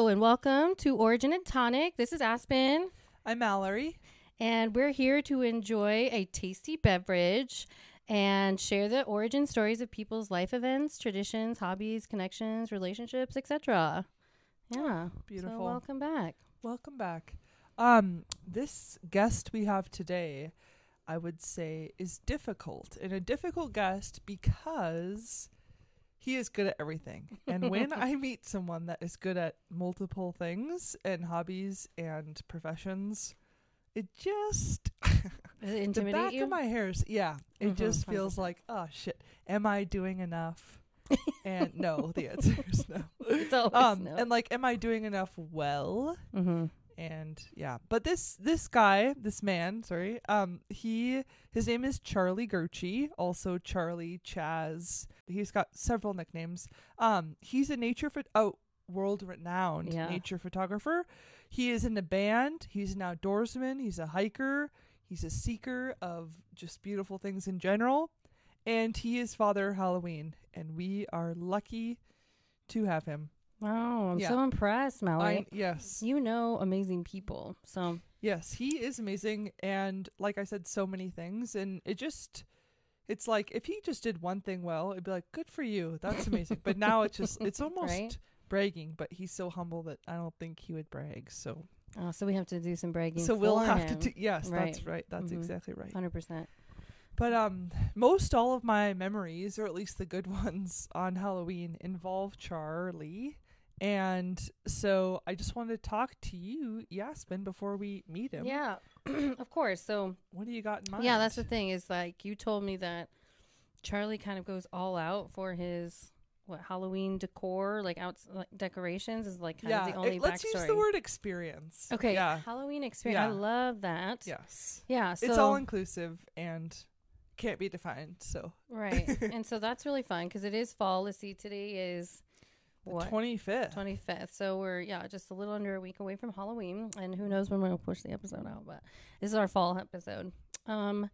Hello and welcome to Origin and Tonic. This is Aspen, I'm Mallory. and we're here to enjoy a tasty beverage and share the origin stories of people's life events, traditions, hobbies, connections, relationships, etc. Yeah. Beautiful. So welcome back. Welcome back. Um, this guest we have today, I would say, is difficult. And a difficult guest because he is good at everything. And when I meet someone that is good at multiple things and hobbies and professions, it just it the back you? of my hairs. Yeah, it Mhm, just feels 100%. like, oh shit, am I doing enough? and no, the answer is no. it's always Um, no. and like, am I doing enough well? mm-hmm. and yeah but this this guy this man sorry um he his name is charley Gurche, also charley chaz he's got several nicknames um he's a nature oh world renowned Yeah. nature photographer he is in a band he's an outdoorsman he's a hiker he's a seeker of just beautiful things in general and he is father halloween and we are lucky to have him Wow, I'm Yeah. so impressed, Mallory. I, yes You know amazing people. So Yes, he is amazing and like I said so many things and it just it's like if he just did one thing well, it'd be like good for you. That's amazing. but now it's just it's almost Right? bragging, but he's so humble that I don't think he would brag. So Oh, so we have to do some bragging. so we'll have him. to do yes, that's Right. right. That's Mhm. exactly right. Hundred percent. But um most all of my memories or at least the good ones on Halloween involve Charley. And so I just wanted to talk to you, Yasmin, before we meet him. Yeah, of course. So What do you got in mind? yeah, that's the thing. Is like you told me that Charley kind of goes all out for his what Halloween decor, like out like decorations, is like kind yeah, of the only it- let's backstory. use the word experience. okay, Yeah. Halloween experience. I love that. Yes. Yeah. So it's all inclusive and can't be defined. So right, and so that's really fun because it is fall. Let's see, today is what twenty fifth. 25th. So we're, yeah, just a little under a week away from Halloween. And who knows when we'll push the episode out, but this is our fall episode. Um,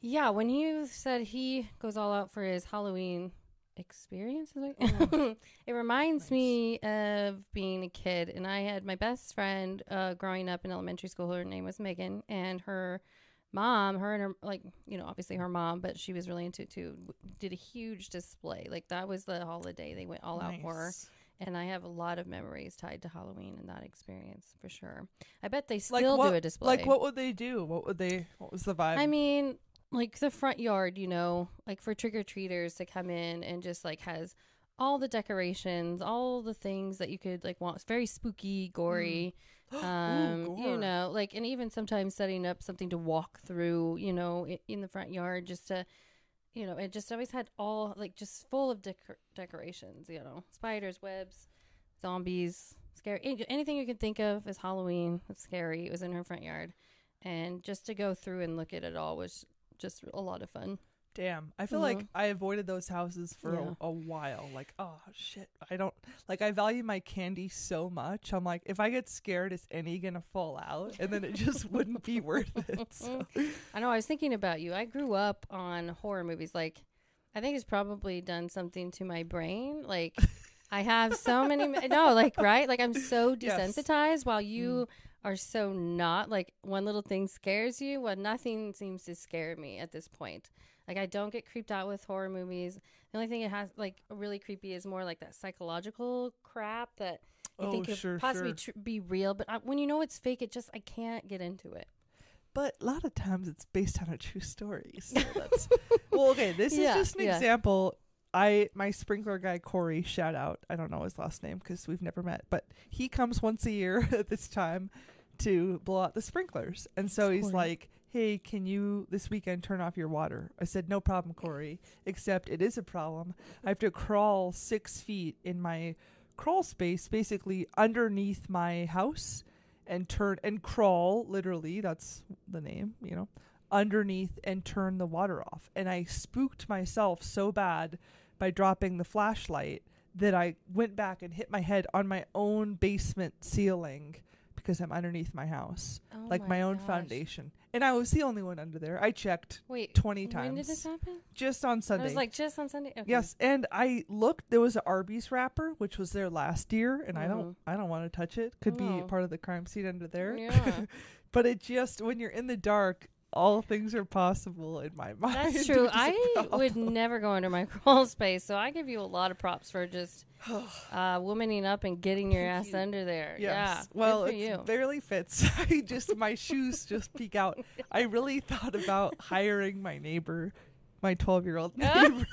yeah, when you said he goes all out for his Halloween experience, it reminds Nice. me of being a kid. And I had my best friend uh, growing up in elementary school. Her name was Megan, and her mom, her and her, like, you know, obviously her mom, but she was really into it too, did a huge display. Like, that was the holiday they went all out for. And I have a lot of memories tied to Halloween and that experience for sure. I bet they Like still what- do a display. Like what would they do? What would they? What was the vibe? I mean, like the front yard, you know, like for trick or treaters to come in and just like has all the decorations, all the things that you could like want. It's very spooky, gory. Ooh, Um, you know, like and even sometimes setting up something to walk through, you know, in the front yard just to you know, it just always had all like just full of decor- decorations, you know, spiders, webs, zombies, scary anything you can think of as Halloween. It's scary. It was in her front yard, and just to go through and look at it all was just a lot of fun. Damn, I feel like Mhm. I avoided those houses for Yeah. a, a while. Like, oh shit, I don't like. I value my candy so much. I'm like, if I get scared, is any gonna fall out? And then it just wouldn't be worth it. So. I know. I was thinking about you. I grew up on horror movies. Like, I think it's probably done something to my brain. Like, I have so many. No, like, right? Like, I'm so Yes. desensitized while you are so not. Like, one little thing scares you. Well, nothing seems to scare me at this point. Like, I don't get creeped out with horror movies. The only thing it has, like, really creepy is more like that psychological crap that you oh think could sure, possibly sure. tr- be real. But I, when you know it's fake, it just, I can't get into it. But a lot of times it's based on a true story. So that's well, okay. This Yeah, is just an yeah. example. I my sprinkler guy Corey, shout out. I don't know his last name because we've never met, but he comes once a year at this time to blow out the sprinklers, and so That's he's Corey. like, "Hey, can you this weekend turn off your water?" I said, "No problem, Corey. Except it is a problem. I have to crawl six feet in my crawl space, basically underneath my house." and turn and crawl literally that's the name you know underneath and turn the water off and i spooked myself so bad by dropping the flashlight that i went back and hit my head on my own basement ceiling because I'm underneath my house, Oh like my, own gosh. foundation, and I was the only one under there. I checked Wait, 20 When did this times happen? just on I Sunday. was like just on Sunday. Okay. Yes, and I looked. There was an Arby's wrapper, which was there last year, and I Mhm. don't, I don't want to touch it. Could be part of the crime scene under there. Yeah. but it just when you're in the dark, all things are possible in my mind. That's true. which is a I would never go under my crawl space, so I give you a lot of props for just uh, womaning up and getting your ass you. under there. Yes. Yeah. Well, it barely fits. I just my shoes just peek out. I really thought about hiring my neighbor, my 12 year old neighbor,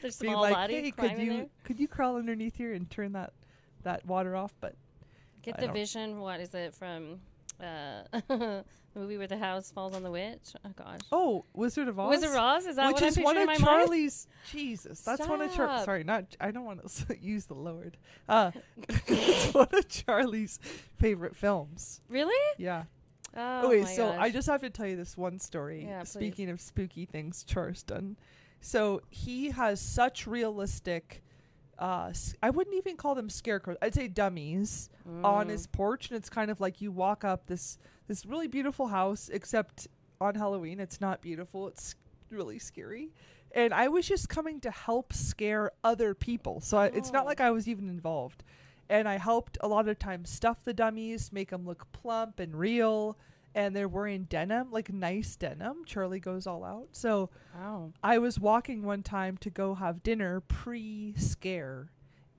There's small like, "Hey, could you there. could you crawl underneath here and turn that that water off?" But Get I the vision. What is it from? Uh, the movie where the house falls on the witch. Oh gosh. oh, Wizard of Oz, Wizard of Oz? Is that which what is I'm one of my mind? Charley's. Jesus, that's one of Char. Stop. Sorry, not. I don't want to use the Lord. Uh, it's one of Charley's favorite films. Really? Yeah. Oh okay, so gosh. I just have to tell you this one story. Yeah, please. Speaking of spooky things, Char's done. So he has such realistic. Uh, I wouldn't even call them scarecrows. I'd say dummies on Mm. his porch, and it's kind of like you walk up this this really beautiful house, except on Halloween it's not beautiful. It's really scary. And I was just coming to help scare other people, so I, it's not Oh. like I was even involved. And I helped a lot of times stuff the dummies, make them look plump and real. And they're wearing denim, like nice denim. Charley goes all out. So Wow. I was walking one time to go have dinner pre scare,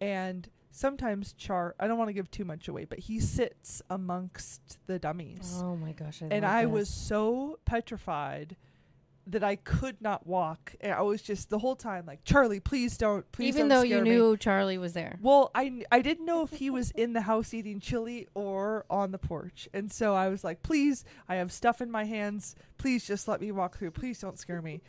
and sometimes Char, I don't want to give too much away, but he sits amongst the dummies. Oh my gosh. I and I this. was so petrified that I could not walk. And I was just the whole time like, Charley, please don't, please even don't though you me." knew Charley was there. Well, I, I didn't know if he was in the house eating chili or on the porch. And so I was like, please, I have stuff in my hands. Please just let me walk through. Please don't scare me.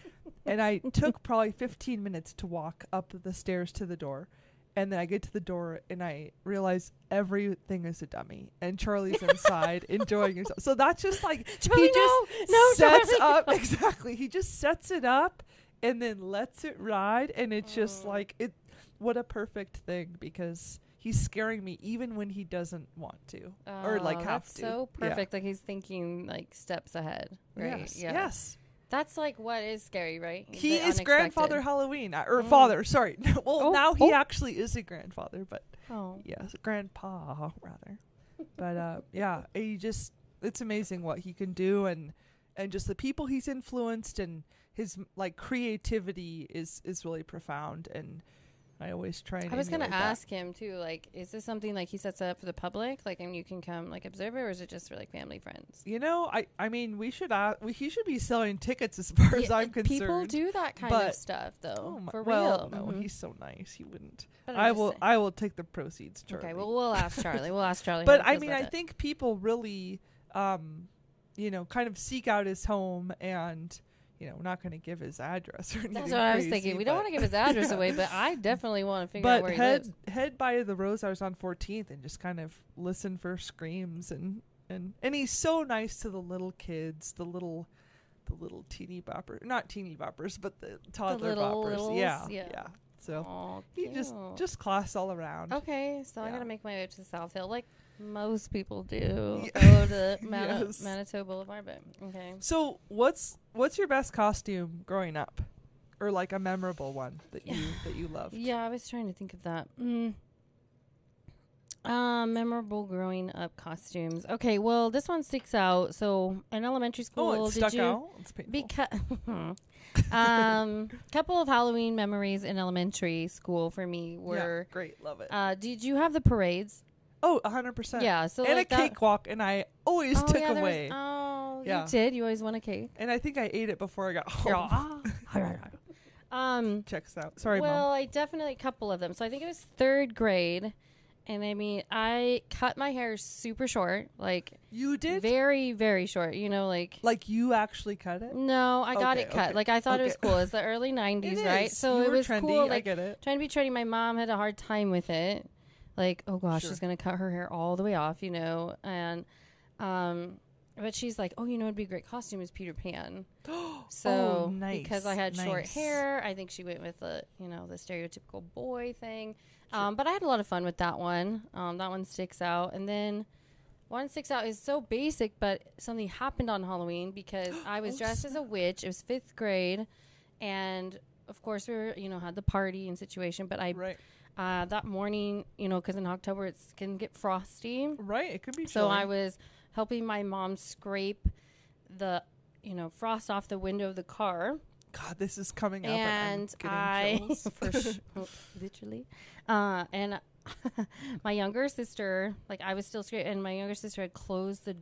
and I took probably 15 minutes to walk up the stairs to the door. And then I get to the door and I realize everything is a dummy. And Charley's inside enjoying himself. So that's just like, Charley, he just no, no, sets Charley, up exactly. He just sets it up and then lets it ride. And it's just Oh. like, it what a perfect thing because he's scaring me even when he doesn't want to or like Oh, have that's to. so Yeah. perfect. Like he's thinking like steps ahead. Right. Yes. Yeah. Yes. That's like what is scary, right? He The is unexpected. grandfather Halloween or Mm. father. Sorry. well, Oh, now he oh. actually is a grandfather, but Oh. yes, grandpa rather. but uh, yeah, he just it's amazing what he can do and and just the people he's influenced and his like creativity is is really profound and I always try and I was gonna that. ask him too. Like, is this something like he sets up for the public, like, and you can come like observe it, or is it just for like family friends? You know, I I mean, we should uh, we, he should be selling tickets as far as I'm concerned. People do that kind of stuff though, Oh my, for well, real. no, Mhm. he's so nice. He wouldn't. But I will. saying. I will take the proceeds, Charley. Okay, well, we'll ask Charley. We'll ask Charley. but I mean, I it. think people really, um, you know, kind of seek out his home and. You know, we're not going to give his address or anything. that's what I was thinking. We don't want to give his address Yeah. away, but I definitely want to figure out But where he head lives. head by the Rosauers on 14th and just kind of listen for screams and and and he's so nice to the little kids, the little the little teeny boppers, not teeny boppers, but the toddler little boppers. Yeah, yeah. yeah. So Aw, he just cute. just class all around. Okay, so I Yeah. gotta make my way up to the South Hill, like most people do. Yeah. Go to Mani- Yes. Manito Boulevard, but okay. So what's what's your best costume growing up, or like a memorable one that you that you loved? Yeah, I was trying to think of that. Mm. Um, memorable growing up costumes. Okay, well, this one sticks out. So in elementary school, Oh, it did stuck you? out. It's painful. Because um, couple of Halloween memories in elementary school for me were. yeah, great, love it. Uh, did you have the parades? Oh, hundred percent. Yeah, so and like a cakewalk, and I always oh, took yeah, there was- away. oh, Yeah. you did. You always want a cake. and I think I ate it before I got home. "Ah." um, Checks out. Sorry, well, mom. I definitely a couple of them. So I think it was third grade, and I mean, I cut my hair super short, like You did very, very short. You know, like like you actually cut it. no, I got it cut. okay, Like I thought it was okay. cool. It's the early '90s, It right? So You it were was trendy. cool. I Like get it. trying to be trendy. My mom had a hard time with it. Like, oh gosh, Sure. she's gonna cut her hair all the way off, you know, and um. But she's like, oh, you know, it'd be a great costume is Peter Pan. So Oh, nice, because I had short hair, I think she went with the you know the stereotypical boy thing. Um, but I had a lot of fun with that one. Um, that one sticks out. And then one sticks out is so basic, but something happened on Halloween because I was Oh, dressed as a witch. It was fifth grade, and of course we were, you know, had the party and situation. But I right. Uh, that morning, you know, because in October it's can get frosty, Right. It could be. so I was helping my mom scrape the, you know, frost off the window of the car God, this is coming up, and and I'm I, getting chills. for sure, literally, uh, and my younger sister, like I was still scared, and my younger sister had closed the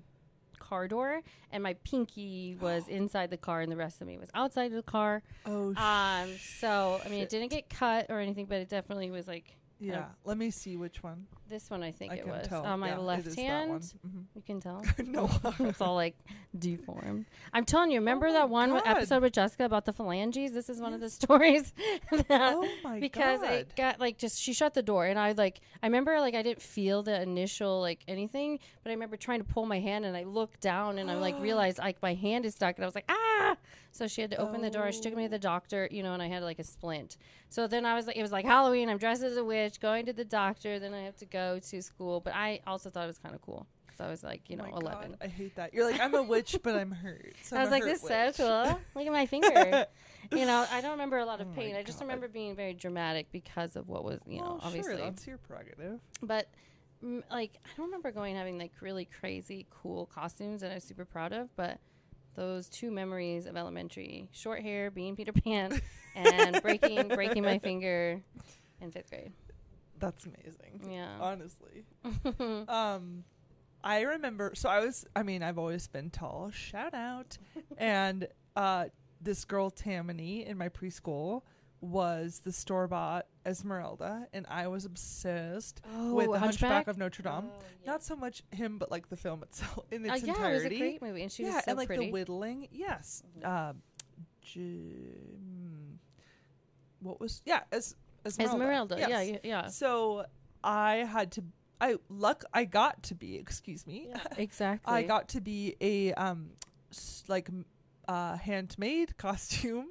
car door, and my pinky was inside the car, and the rest of me was outside of the car. oh, Um, so I mean, shit. it didn't get cut or anything, but it definitely was like yeah. Let me see which one. this one. I think I it can was tell. on my Yeah, left is that one. hand. Mhm. You can tell. no. it's all like deformed. I'm telling you, remember my that one episode with Jessica about the phalanges? This is one of the stories that oh my because god. it got like just she shut the door and I like I remember like I didn't feel the initial like anything, but I remember trying to pull my hand and I looked down and I like realized like my hand is stuck and I was like ah. So she had to open the door. She took me to the doctor, you know, and I had like a splint. So then I was like, it was like Halloween. I'm dressed as a witch, going to the doctor. Then I have to go to school. But I also thought it was kind of cool because I was like, you know, Oh my God, 11. I hate that. You're like, I'm a witch, but I'm hurt. So I was like, this is so cool. Look at my finger. you know, I don't remember a lot of Oh pain. I just remember being very dramatic because of what was, you know, obviously. Sure, that's your prerogative. But mm, like, I don't remember going having like really crazy cool costumes that I was super proud of. But those two memories of elementary: short hair, being Peter Pan, and breaking breaking my finger in fifth grade. That's amazing. Yeah. Honestly. Um I remember so I was I mean, I've always been tall, shout out. and uh this girl Tammany in my preschool was the store bought Esmeralda and I was obsessed oh, with the Hunchback? Hunchback of Notre Dame. Oh, yeah. Not so much him, but like the film itself in Uh, its yeah, it was entirety. a great movie, and she yeah, was so and like pretty. the whittling. Yes. Uh, J- hmm. what was yeah, es- Esmeralda. Esmeralda, yeah, Yes. yeah, yeah. So I had to. I luck. I got to be. Excuse me. Yeah, exactly. I got to be a um, s- like uh, handmade costume,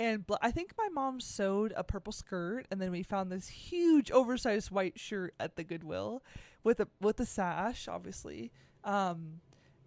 and bl- I think my mom sewed a purple skirt, and then we found this huge oversized white shirt at the Goodwill, with a with a sash, obviously. Um,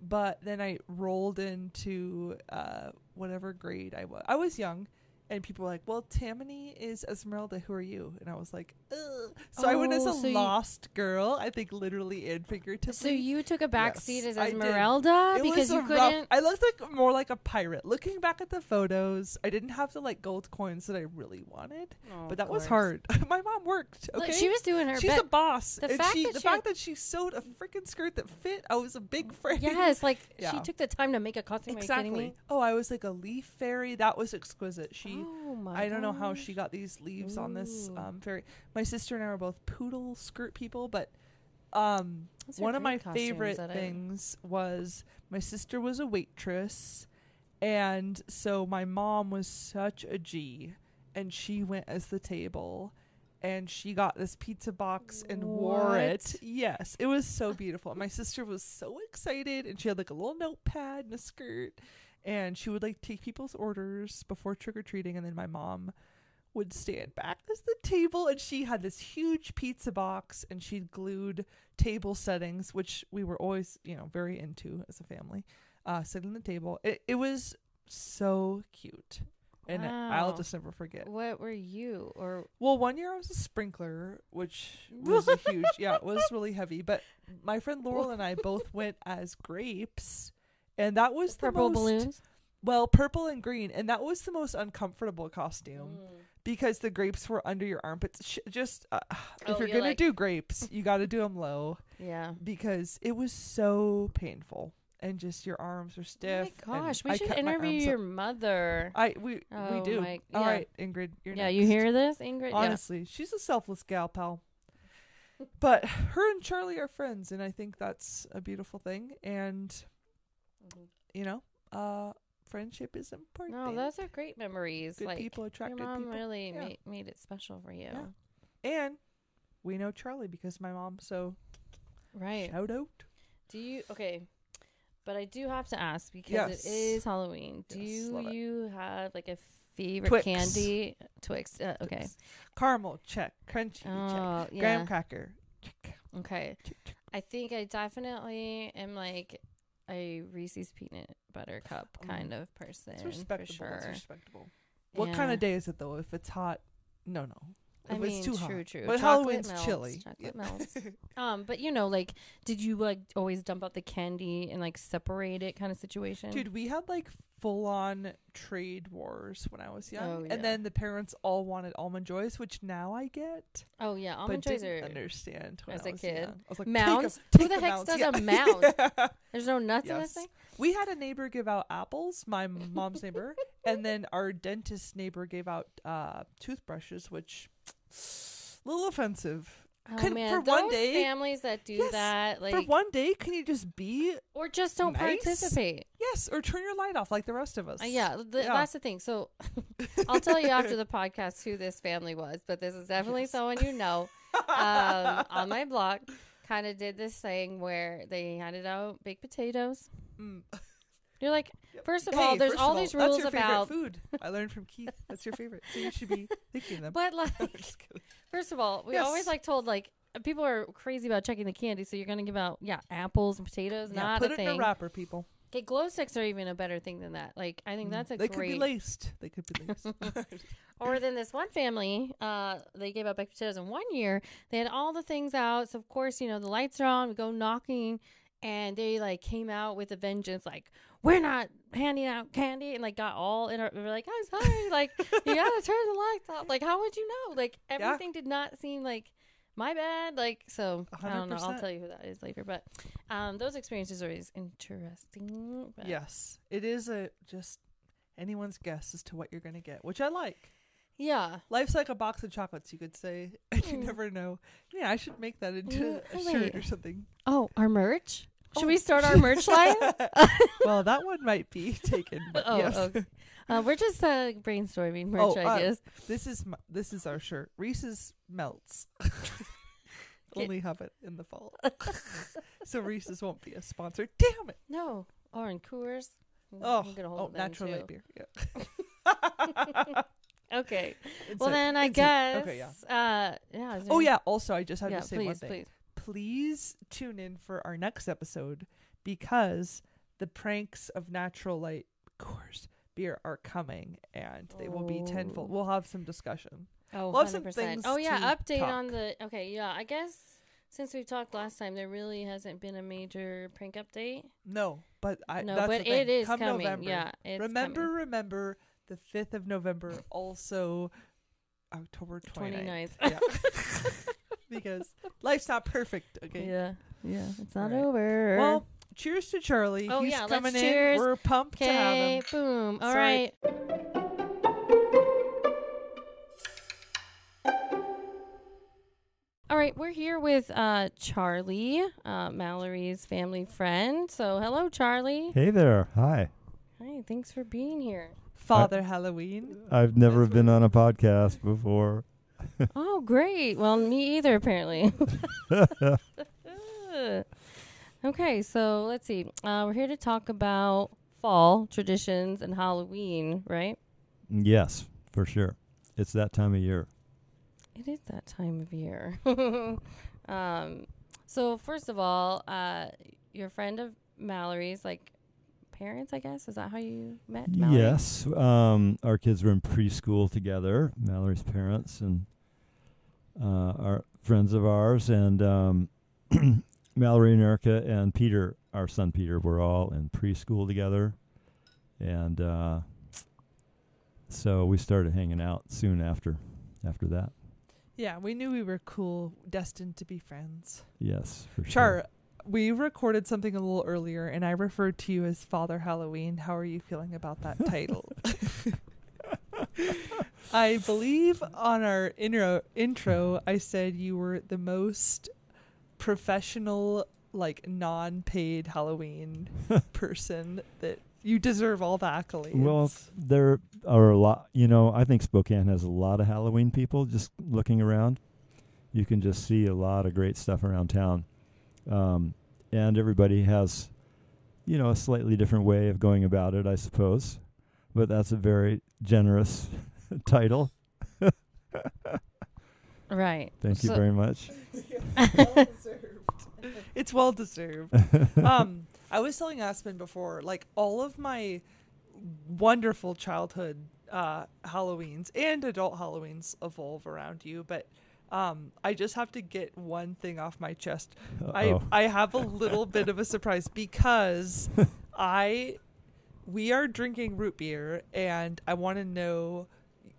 but then I rolled into uh whatever grade I was. I was young. And people were like, "Well, Tammany is Esmeralda. Who are you?" And I was like, Ugh. "So I went as Oh, a so you- lost girl. I think literally and figuratively." So you took a back Yes, seat as Esmeralda because you couldn't. I looked like more like a pirate. Looking back at the photos, I didn't have the like gold coins that I really wanted, Oh, but that was hard. My mom worked. Look, Okay, she was doing her she's a boss. the fact she, that the she fact that she sewed a freaking skirt that fit, I was a big fan. Yes, like Yeah. she took the time to make a costume. You exactly. me? Oh, I was like a leaf fairy. That was exquisite. She. Oh my I don't know how she got these leaves on this Ooh. um, fairy. My sister and I were both poodle skirt people, but um, Those are one of my costumes favorite that I- things was my sister was a waitress, and so my mom was such a G, and she went as the table. And she got this pizza box and wore it. What? Yes, it was so beautiful. My sister was so excited, and she had like a little notepad and a skirt, and she would like take people's orders before trick or treating, and then my mom would stand back as the table and she had this huge pizza box and she'd glued table settings which we were always you know very into as a family uh setting the table. It, it was so cute and i'll just never forget. What were you or well one year i was a sprinkler which was a huge yeah it was really heavy but my friend laurel and i both went as grapes and that was the purple most, balloons? well purple and green and that was the most uncomfortable costume Mm. because the grapes were under your armpits. Sh- just uh, Oh, if you're you're gonna like- do grapes, you got to do them low Yeah. because it was so painful and just your arms are stiff. oh my gosh, we I should interview your up. mur I we we Oh do. my- yeah. right, Ingrid. You're Yeah, you hear this, Ingrid? Honestly, she's a selfless gal, pal. But her and Charley are friends, and I think that's a beautiful thing. And yeah. Mhm. you know, uh, friendship is important. No, those are great memories. good like people attract your mom people. really Yeah. made, made it special for you. Yeah. And we know Charley because my mom. So Right. shout out. Do you okay? But I do have to ask because Yes. it is Halloween. Do Yes, love it. you have like a favorite Twix. candy? Twix. Uh, okay. Caramel check, crunchy check, Oh graham cracker check. Okay. check. I think I definitely am like a Reese's peanut butter cup Mm. kind of person It's for respectable. sure. It's respectable. What kind of day is it though? If it's hot, no, no. I mean, it's too true, hot. true. But Chocolate Halloween's melts, chilly. chocolate Yeah. melts. Um, but you know, like, did you like always dump out the candy and like separate it kind of situation? Dude, we had like full on trade wars when I was young. Oh, yeah. And then the parents all wanted almond joys, which now I get. Oh yeah, almond joys didn't are. understand when as I a was kid. young. I was like, Mounds? Who take the heck mounds. does Yeah. a mound? There's no nuts in this thing. We had a neighbor give out apples, my mom's neighbor, and then our dentist neighbor gave out uh, toothbrushes, which a little offensive. Oh Could- man, for those one day- families that do Yes, that, like, For one day, can you just be or just don't nice. participate. yes, or turn your light off like the rest of us? Uh, yeah, th- Yeah. that's the thing. So I'll tell you after the podcast who this family was, but this is definitely Yes. someone you know um, on my blog. Kind of did this thing where they handed out baked potatoes. Mm. You're like, Yep. first of Hey, all, there's first all of these that's rules your favorite about, food. I learned from Keith. That's your favorite, so you should be thinking them. but like, first of all, we Yes. always like told like people are crazy about checking the candy, so you're gonna give out yeah apples and potatoes, Yeah, not put a it thing. in a wrapper, people. Okay, glow sticks are even a better thing than that. Like I think Mm. that's a they great. could be laced. They could be laced. Or then this one family, uh, they gave out baked potatoes in one year. They had all the things out. So of course, you know, the lights are on, we go knocking, and they like came out with a vengeance, like, we're not handing out candy and like got all in our we were like, I'm sorry, like you gotta turn the lights off. Like, how would you know? Like everything did not seem like my bad. Like so A I don't know. I'll tell you who that is later. But um those experiences are always interesting. But yes, it is a just anyone's guess as to what you're gonna get, which I like. Yeah. Life's like a box of chocolates, you could say, and you Mm. never know. Yeah, I should make that into a shirt or something. Oh, our merch? Should Oh. we start our merch line? well, that one might be taken, but Oh, yes. okay. Uh, we're just uh, brainstorming merch Oh, uh, ideas. This is m- this is our shirt. Reese's melts. Only have it in the fall, so Reese's won't be a sponsor. Damn it! no, or in Coors. Oh, I'm gonna hold oh, it then, natural too. light beer. Yeah. Okay. It's Well, a- then I it's a- guess. okay, yeah. Uh, yeah. Oh any- yeah. Also, I just have yeah. to say please, one thing. please. Please tune in for our next episode because the pranks of natural light course beer are coming and they will be tenfold. Oh. We'll have some discussion. Oh, We'll some 100%. things Oh yeah. Update on the. Okay. Yeah. I guess since we talked last time, there really hasn't been a major prank update. No, but I no, that's but it is Come coming. November. Yeah. Remember, coming. remember the fifth of November, also October 29th. 29th. Yeah. because life's not perfect. Okay. Yeah. Yeah. It's not Right. over. Well, cheers to Charley. Oh, He's yeah, let's coming in. cheers. We're pumped to have him. Boom. All Sorry. right. All right, we're here with uh, Charley, uh, Mallory's family friend. So, hello, Charley. Hey there. Hi. Hi, thanks for being here. Father Halloween. I've never been on a podcast before. Oh, great. Well, me either, apparently. okay, so let's see. Uh, we're here to talk about fall traditions and Halloween, right? yes, for sure. It's that time of year. It is that time of year. um, so first of all, uh, your friend of Mallory's, like parents, I guess, is that how you met? Mallory? Yes. Um, our kids were in preschool together, Mallory's parents, and uh, our friends of ours. And um, Mallory and Erica and Peter, our son Peter, were all in preschool together. And uh, so we started hanging out soon after after that. Yeah, we knew we were cool, destined to be friends. Yes, for sure. Char, we recorded something a little earlier, and I referred to you as Father Halloween. How are you feeling about that title? I believe on our intro, intro, I said you were the most professional, like non-paid Halloween person that you deserve all the accolades. Well, there are a lot. You know, I think Spokane has a lot of Halloween people. Just looking around, you can just see a lot of great stuff around town, um, and everybody has, you know, a slightly different way of going about it, I suppose. But that's a very generous title. Right. Thank you very much. it's well deserved. um, I was telling Aspen before, like all of my wonderful childhood uh, Halloweens and adult Halloweens evolve around you, but um, I just have to get one thing off my chest. I Uh-oh. I have a little bit of a surprise because I we are drinking root beer and I want to know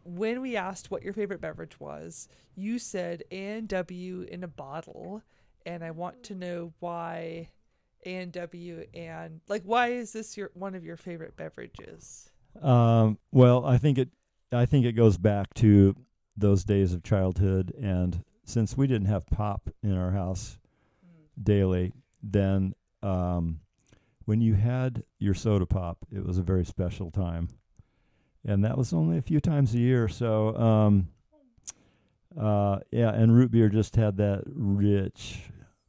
when we asked what your favorite beverage was, you said A and W in a bottle, and I want to know why A and W and like why is this your one of your favorite beverages? Um, well, I think it. I think it goes back to those days of childhood, and since we didn't have pop in our house daily, then um, when you had your soda pop, it was a very special time, and that was only a few times a year. So, um, uh, yeah, and root beer just had that rich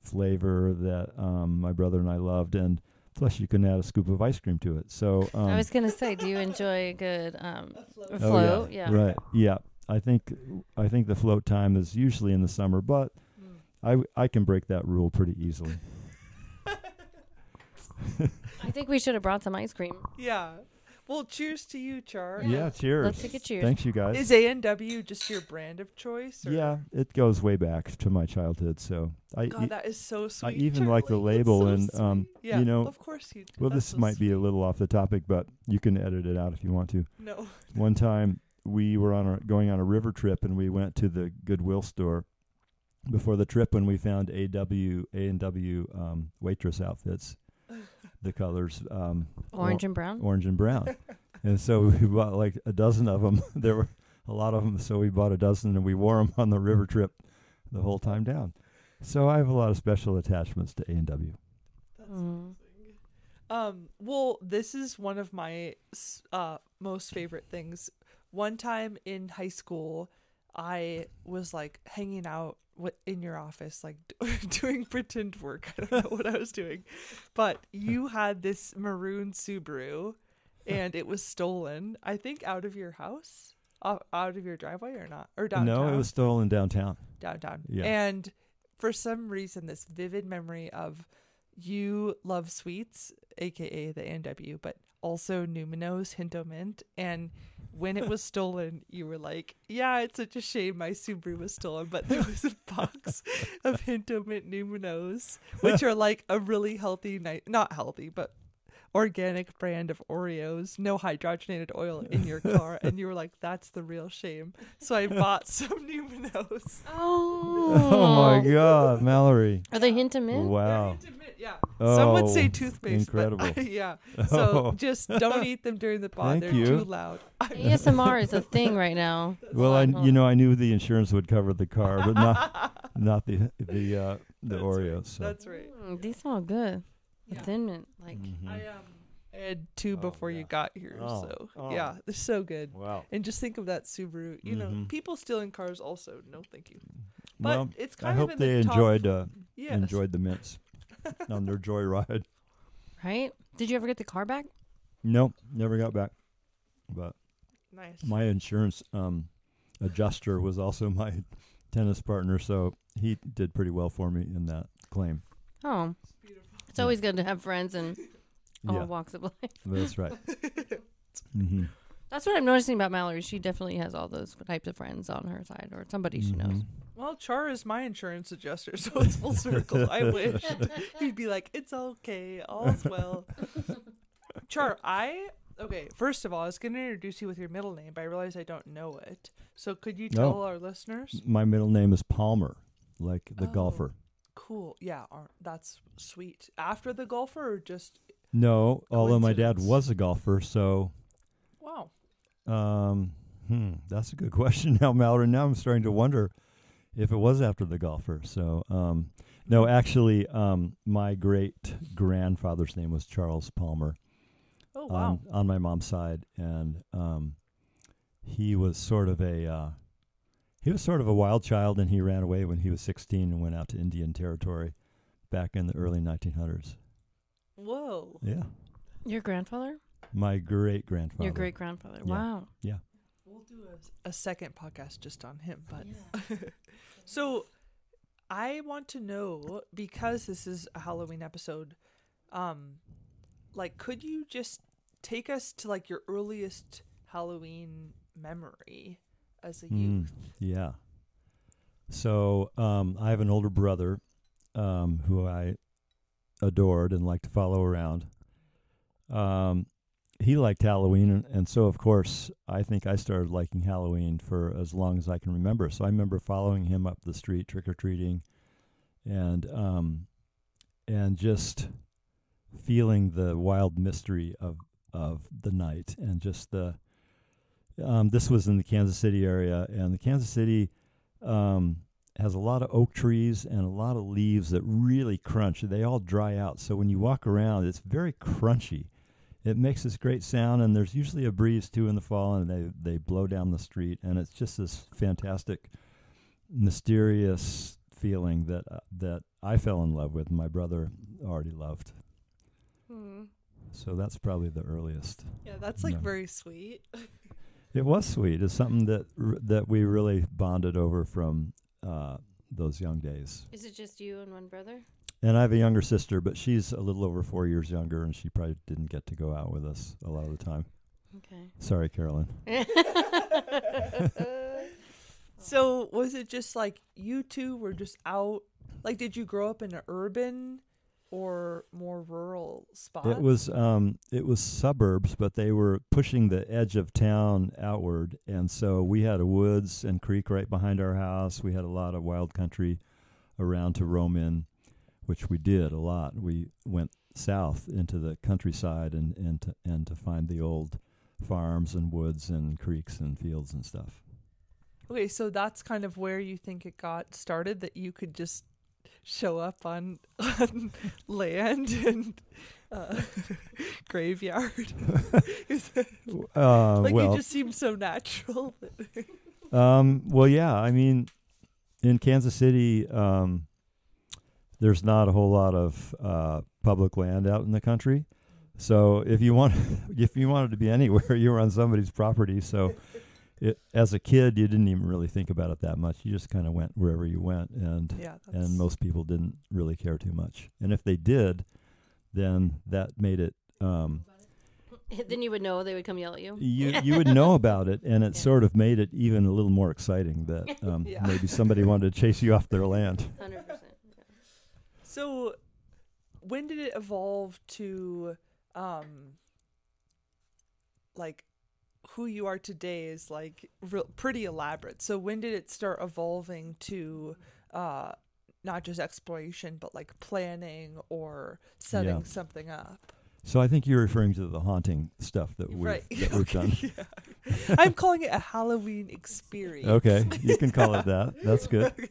flavor that um, my brother and I loved, and plus you can add a scoop of ice cream to it. So um, I was gonna say, do you enjoy a good um, Oh, float? yeah. Right. Yeah. I think I think the float time is usually in the summer, but Mm. I w- I can break that rule pretty easily. I think we should have brought some ice cream. Yeah. Well, cheers to you, Char. Yeah. cheers. Let's take a cheers. Thanks, you guys. Is A and W just your brand of choice? Or? yeah, it goes way back to my childhood. So I God, e- that is so sweet. I even like the label so and, um, yeah, you know, of course you. well, that's this so might be a little off the topic, but you can edit it out if you want to. No. One time we were on a going on a river trip and we went to the Goodwill store before the trip when we found AW A and W um, waitress outfits. The colors um, Orange and brown. orange and brown. and so we bought like a dozen of them. there were a lot of them, so we bought a dozen and we wore them on the river trip the whole time down. So I have a lot of special attachments to A and W. That's Mm. amazing. Um, well, this is one of my uh most favorite things. One time in high school, I was like hanging out wi- in your office, like doing pretend work. I don't know what I was doing, but you had this maroon Subaru, and it was stolen. I think out of your house, out of your driveway, or not, or downtown No, it was stolen downtown. downtown. Yeah. And for some reason, this vivid memory of you love sweets, aka the NW, but also Newman-O's Hint-O-Mint. And when it was stolen, you were like, "Yeah, it's such a shame my Subaru was stolen." But there was a box of Hint-O-Mint Newman-O's, which are like a really healthy, ni- not healthy, but organic brand of Oreos, no hydrogenated oil in your car, and you were like, "That's the real shame." So I bought some Newman-O's. Oh. Oh my God, Mallory! Are they hint of mint? Wow. They're intimate, yeah. Some would say Oh, toothpaste. incredible. But, yeah. So Oh. just don't eat them during the pod. Thank They're you. too loud. ASMR is a thing right now. Well, I you know I knew the insurance would cover the car, but not not the the uh, the That's Oreos. Right. So. That's right. Mm, these smell good. The Yeah. thin mint, like Mhm. I um I had two Oh, before yeah. you got here. Oh, So oh. yeah, they're so good. Wow. And just think of that Subaru. You know, Mhm. people stealing cars also. No, thank you. But Well, it's I kind hope of in they the enjoyed uh, yes. enjoyed the mints on their joyride. right. Did you ever get the car back? Nope, never got back. But Nice. my insurance um, adjuster was also my tennis partner, so he did pretty well for me in that claim. Oh, It's beautiful. it's always good to have friends and all yeah, walks of life. that's right. hmm That's what I'm noticing about Mallory. She definitely has all those types of friends on her side, or somebody she knows. Mm-hmm. Well, Char is my insurance adjuster, so it's full circle. I wish he'd be like, "It's okay, all's well." Char, I okay. First of all, I was going to introduce you with your middle name, but I realize I don't know it. So could you tell Oh. our listeners? My middle name is Palmer, like the Oh. golfer. Cool. Yeah, ar- that's sweet. After the golfer, or just No, although my dad Coincidence. was a golfer, so wow. Um, hmm, that's a good question. Now, Mallory, now I'm starting to wonder if it was after the golfer. So, um, no, actually, um, my great grandfather's name was Charles Palmer Oh wow. on, on my mom's side, and um, he was sort of a uh, he was sort of a wild child, and he ran away when he was 16 and went out to Indian Territory back in the early 1900s. Whoa. Yeah, Your grandfather? My great grandfather. Your great grandfather. Yeah. Wow. Yeah. We'll do a, a second podcast just on him, but so I want to know because this is a Halloween episode. Um, like, could you just take us to like your earliest Halloween memory as a Mm, youth? yeah. So um, I have an older brother um, who I adored and liked to follow around. Um, he liked Halloween, and, and so of course I think I started liking Halloween for as long as I can remember. So I remember following him up the street trick or treating, and um, and just feeling the wild mystery of of the night and just the. Um, this was in the Kansas City area, and the Kansas City um, has a lot of oak trees and a lot of leaves that really crunch. They all dry out, so when you walk around, it's very crunchy. It makes this great sound, and there's usually a breeze too in the fall, and they they blow down the street, and it's just this fantastic, mysterious feeling that uh, that I fell in love with. and My brother already loved, Hmm. so that's probably the earliest. Yeah, that's like No. very sweet. It was sweet. It's something that r- that we really bonded over from uh, those young days. Is it just you and one brother? And I have a younger sister, but she's a little over four years younger, and she probably didn't get to go out with us a lot of the time. Okay. Sorry, Carolyn. So was it just like you two were just out? Like, did you grow up in an urban or more rural spot? It was um, it was suburbs, but they were pushing the edge of town outward, and so we had a woods and creek right behind our house. We had a lot of wild country around to roam in, which we did a lot. We went south into the countryside and and to, and to find the old farms and woods and creeks and fields and stuff. Okay, so that's kind of where you think it got started that you could just show up on, on land and uh, graveyard. Uh, like well, it just seems so natural. Um, well, yeah. I mean, in Kansas City, um, there's not a whole lot of uh, public land out in the country. So if you want, if you wanted to be anywhere, you were on somebody's property. So, it, as a kid, you didn't even really think about it that much. You just kind of went wherever you went, and yeah, and most people didn't really care too much. And if they did, then that made it. Um, then you would know they would come yell at you. you you would know about it, and it Yeah. sort of made it even a little more exciting that um, Yeah. maybe somebody wanted to chase you off their land. Hundred percent. So, when did it evolve to, um, like, who you are today is like real, pretty elaborate. So, when did it start evolving to, uh, not just exploration, but like planning or setting Yeah. something up? So I think you're referring to the haunting stuff that we've right. that we've done. yeah. I'm calling it a Halloween experience. Okay, you can call it that. That's good.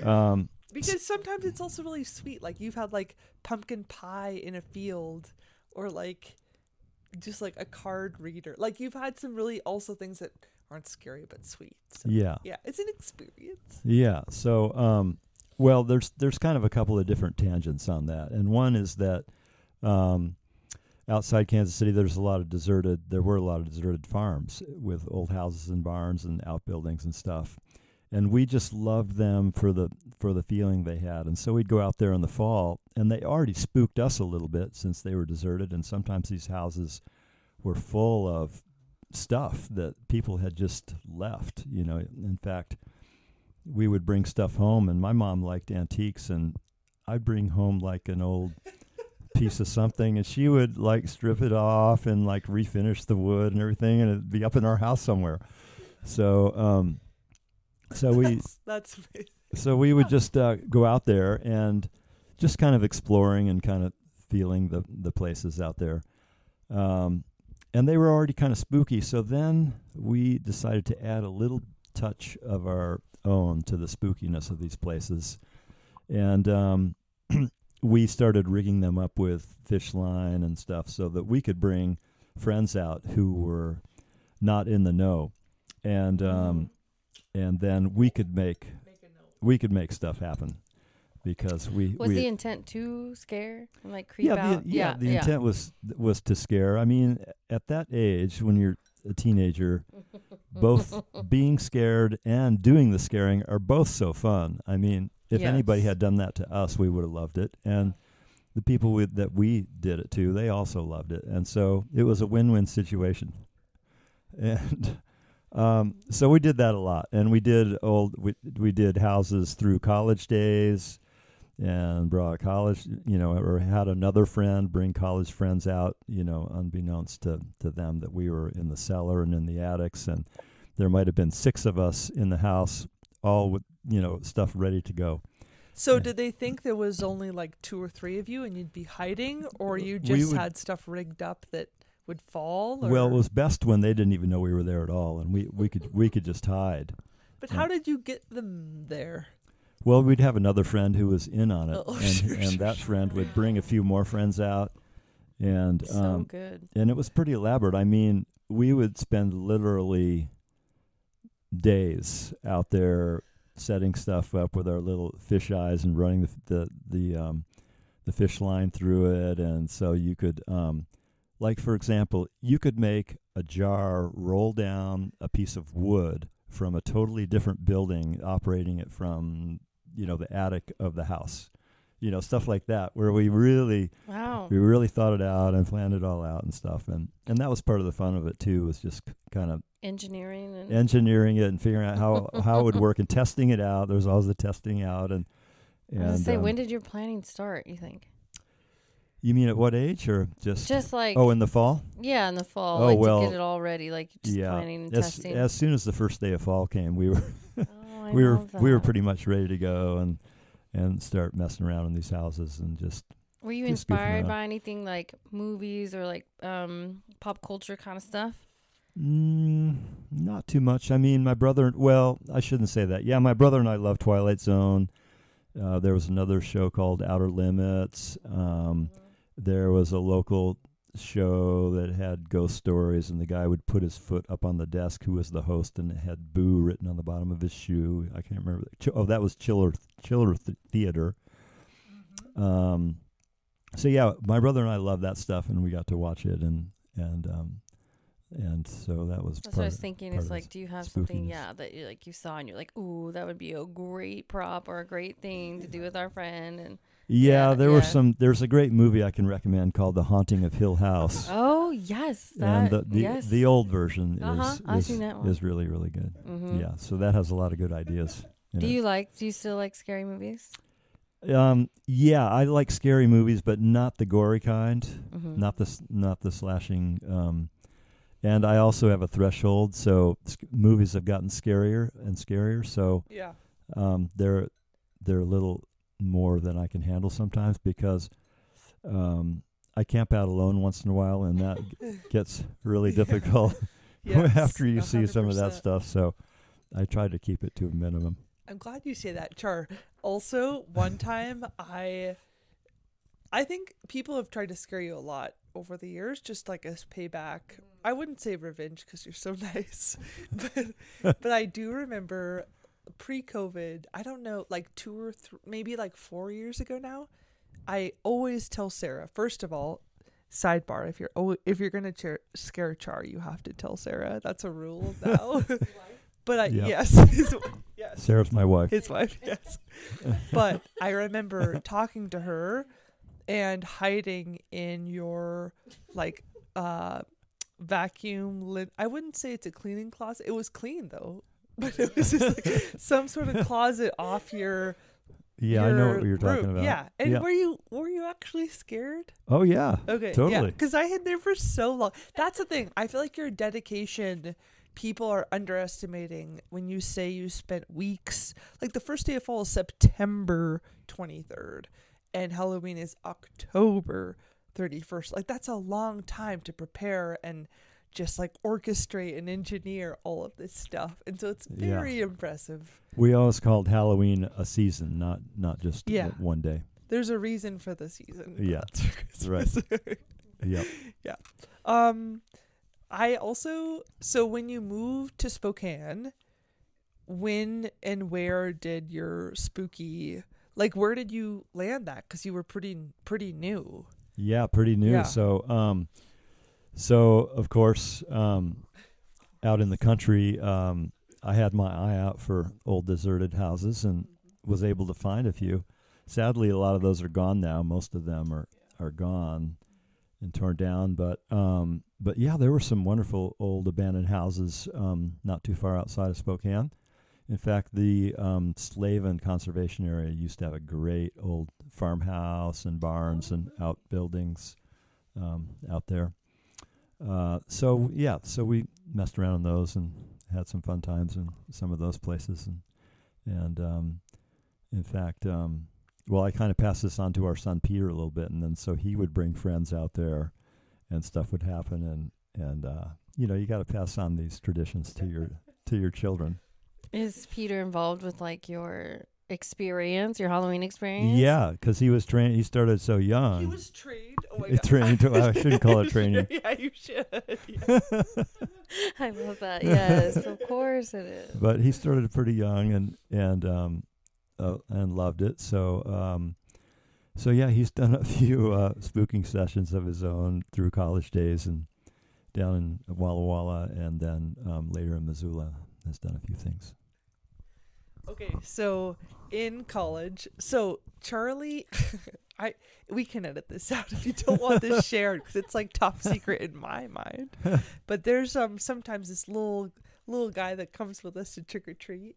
Okay. Um, Because sometimes it's also really sweet. Like you've had like pumpkin pie in a field or like just like a card reader. Like you've had some really also things that aren't scary but sweet. So, yeah, yeah, it's an experience. yeah. So, um, well, there's there's kind of a couple of different tangents on that, and one is that um, outside Kansas City, there's a lot of deserted. There were a lot of deserted farms with old houses and barns and outbuildings and stuff, and we just loved them for the for the feeling they had. And so we'd go out there in the fall, and they already spooked us a little bit since they were deserted, and sometimes these houses were full of stuff that people had just left. You know, in fact, we would bring stuff home, and my mom liked antiques, and I'd bring home like an old piece of something, and she would like strip it off and like refinish the wood and everything, and it'd be up in our house somewhere. So, um, so we That's, that's so we would just uh, go out there and just kind of exploring and kind of feeling the the places out there. Um, and they were already kind of spooky. So then we decided to add a little touch of our own to the spookiness of these places, and um, we started rigging them up with fish line and stuff so that we could bring friends out who were not in the know, and um, and then we could make Make we could make stuff happen because we Was we the intent to scare and like creep yeah, out? the, yeah, the intent was was to scare. I mean, at that age when you're a teenager, both being scared and doing the scaring are both so fun. I mean, if anybody had done that to us, we would have loved it. And the people with, that we did it to, they also loved it. And so it was a win-win situation. And um, so we did that a lot. And we did old we we did houses through college days and brought college, you know, or had another friend bring college friends out, you know, unbeknownst to, to them that we were in the cellar and in the attics. And there might have been six of us in the house, all with, you know, stuff ready to go. So did they think there was only like two or three of you and you'd be hiding, or you just would- had stuff rigged up that would fall? Well, it was best when they didn't even know we were there at all, and we, we could we could just hide. But how did you get them there? Well, we'd have another friend who was in on it, Oh, and sure, and sure, that friend would bring a few more friends out, and So um, good. and it was pretty elaborate. I mean, we would spend literally days out there setting stuff up with our little fish eyes and running the the the um the fish line through it and so you could um like for example you could make a jar roll down a piece of wood from a totally different building operating it from you know the attic of the house you know stuff like that where we really Wow. we really thought it out and planned it all out and stuff and and that was part of the fun of it too was just kind of Engineering and engineering it and figuring out how how it would work and testing it out there's always the testing out and I was say, um, when did your planning start? You think? You mean at what age or just, Just like oh in the fall yeah, in the fall, Oh, like well, to get it all ready, like just yeah planning and as, testing. as soon as the first day of fall came we were oh, we were love we were pretty much ready to go and and start messing around in these houses and just Were you just inspired by anything like movies or like um pop culture kind of stuff? Mm, not too much. I mean, my brother. Well, I shouldn't say that. Yeah, my brother and I love Twilight Zone. Uh, there was another show called Outer Limits. Um, there was a local show that had ghost stories, and the guy would put his foot up on the desk, who was the host, and it had "Boo" written on the bottom of his shoe. I can't remember. Oh, that was Chiller Chiller th- Theater. Um, so yeah, my brother and I love that stuff, and we got to watch it, and and um, and so that was That's what I was thinking. Is like, do you have something, yeah, that you like you saw and you're like, ooh, that would be a great prop or a great thing to do with our friend, and Yeah, Yeah, there were some. There's a great movie I can recommend called The Haunting of Hill House, oh yes, that and the the, yes, the old version Uh-huh, is is, seen that one. is really really good. Mhm. Yeah, so that has a lot of good ideas. Do it. you like? Do you still like scary movies? Um, yeah, I like scary movies, but not the gory kind. Mm-hmm. Not the not the slashing. Um, and I also have a threshold, so sc- movies have gotten scarier and scarier. So Yeah. um, they're they're a little more than I can handle sometimes because um, I camp out alone once in a while, and that gets really difficult Yes, after you see some of that stuff. So I try to keep it to a minimum. I'm glad you say that, Char. Also, one time I I think people have tried to scare you a lot over the years, just like as payback. I wouldn't say revenge because you're so nice, but but I do remember pre-COVID. I don't know, like two or th- maybe like four years ago now. I always tell Sarah. First of all, sidebar: if you're oh, if you're gonna char- scare Char, you have to tell Sarah. That's a rule now. but I Yep. yes, his, yes Sarah's my wife. his wife, yes. but I remember talking to her and hiding in your like uh vacuum lid. I wouldn't say it's a cleaning closet. It was clean though. But it was just like some sort of closet off your Yeah, I know what you're talking room. about. Yeah. And Yeah. were you were you actually scared? Oh yeah. Okay. Totally. Because I had there for so long. That's the thing. I feel like your dedication, people are underestimating when you say you spent weeks. Like the first day of fall is September 23rd, and Halloween is October 31st. Like that's a long time to prepare and just like orchestrate and engineer all of this stuff. And so it's Yeah. very impressive. We always called Halloween a season, not not just Yeah. one day. There's a reason for the season. Yeah. That's Right. Yep. Um, I also so when you moved to Spokane, when and where did your spooky like where did you land that? Because you were pretty pretty new. Yeah, pretty new. Yeah. So, um, so of course, um, out in the country, um, I had my eye out for old deserted houses, and was able to find a few. Sadly, a lot of those are gone now. Most of them are are gone and torn down. But um, but yeah, there were some wonderful old abandoned houses um, not too far outside of Spokane. In fact, the um, Conservation Area used to have a great old farmhouse and barns and outbuildings um, out there. Uh, so yeah, so we messed around in those and had some fun times in some of those places, and and um, in fact, um, well, I kind of passed this on to our son Peter a little bit, and then so he would bring friends out there, and stuff would happen, and and uh, you know you got to pass on these traditions to your to your children. Is Peter involved with like your experience, your Halloween experience? Yeah, because he was trained. He started so young. He was trained. Oh my god. trained. I shouldn't call it training. yeah, you should. Yeah. I love that. Yes, of course it is. but he started pretty young and and um uh, and loved it. So um so yeah, he's done a few uh, spooking sessions of his own through college days and down in Walla Walla and then um, later in Missoula has done a few things. Okay, so in college, so Charley, I we can edit this out if you don't want this shared because it's like top secret in my mind. But there's um sometimes this little little guy that comes with us to trick or treat,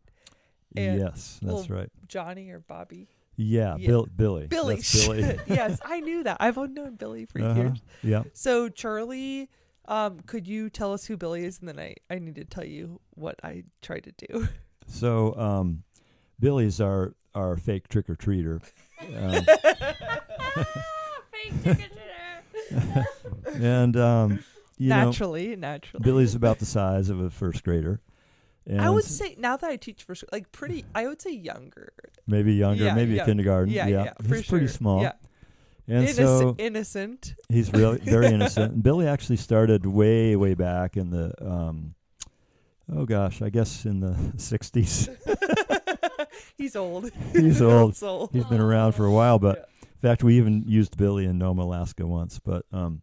And yes, that's right. Johnny or Bobby. Yeah, yeah. Bill, Billy. Billy. Billy. yes, I knew that. I've known Billy for Uh-huh. years. Yeah. So Charley, um, could you tell us who Billy is, and then I I need to tell you what I tried to do. So um, Billy's our our fake trick or treater. Um, Fake trick-or-treater. and um, you know, naturally, naturally. Billy's about the size of a first grader. And I would say now that I teach first, like pretty, I would say younger. maybe younger, Yeah, maybe yeah. a kindergarten. Yeah, yeah, yeah, he's for pretty sure. small. Yeah, And innocent, so innocent. he's really very innocent. And Billy actually started way, way back in the um, oh gosh, I guess in the '60s. He's old. He's old. old. He's been around for a while, but Yeah. in fact, we even used Billy in Nome, Alaska once. But um,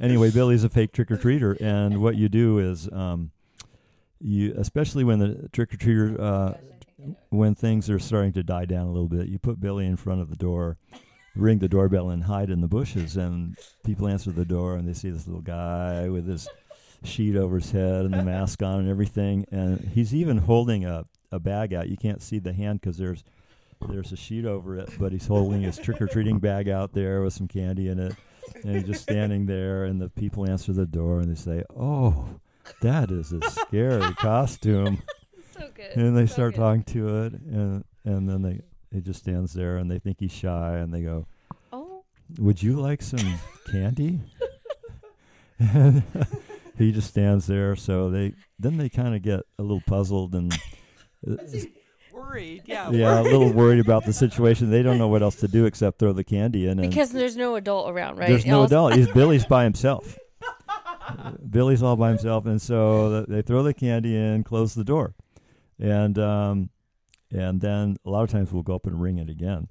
anyway, Billy's a fake trick or treater, and what you do is um, you, especially when the trick or treater, uh, when things are starting to die down a little bit, you put Billy in front of the door, ring the doorbell, and hide in the bushes, and people answer the door, and they see this little guy with his sheet over his head and the mask on and everything, and he's even holding a a bag out. You can't see the hand because there's there's a sheet over it, but he's holding his trick or treating bag out there with some candy in it, and he's just standing there. And the people answer the door and they say, "Oh, that is a scary costume," so good. and they so start good. talking to it, and and then they he just stands there and they think he's shy, and they go, Oh, "Would you like some candy?" and he just stands there. So they then they kind of get a little puzzled and. uh, Worried. Yeah. yeah, a little worried about the situation. They don't know what else to do except throw the candy in. And because there's no adult around, right? there's no adult. He's Billy's by himself. Billy's all by himself, and so they throw the candy in, close the door, and um, and then a lot of times we'll go up and ring it again,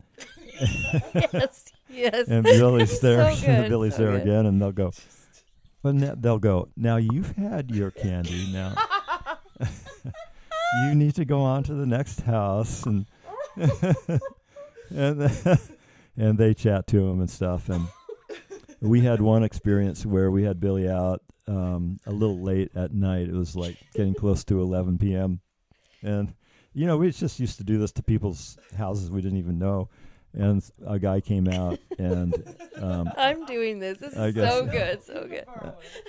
yes, yes. and Billy's there. So good, Billy's so there good. again, and they'll go. But they'll go. Now you've had your candy. Now you need to go on to the next house, and and and they chat to him and stuff. And we had one experience where we had Billy out um, a little late at night. It was like getting close to 11 p.m. And you know, we just used to do this to people's houses we didn't even know. And a guy came out, and um, I'm doing this. This is I guess- so good, so good.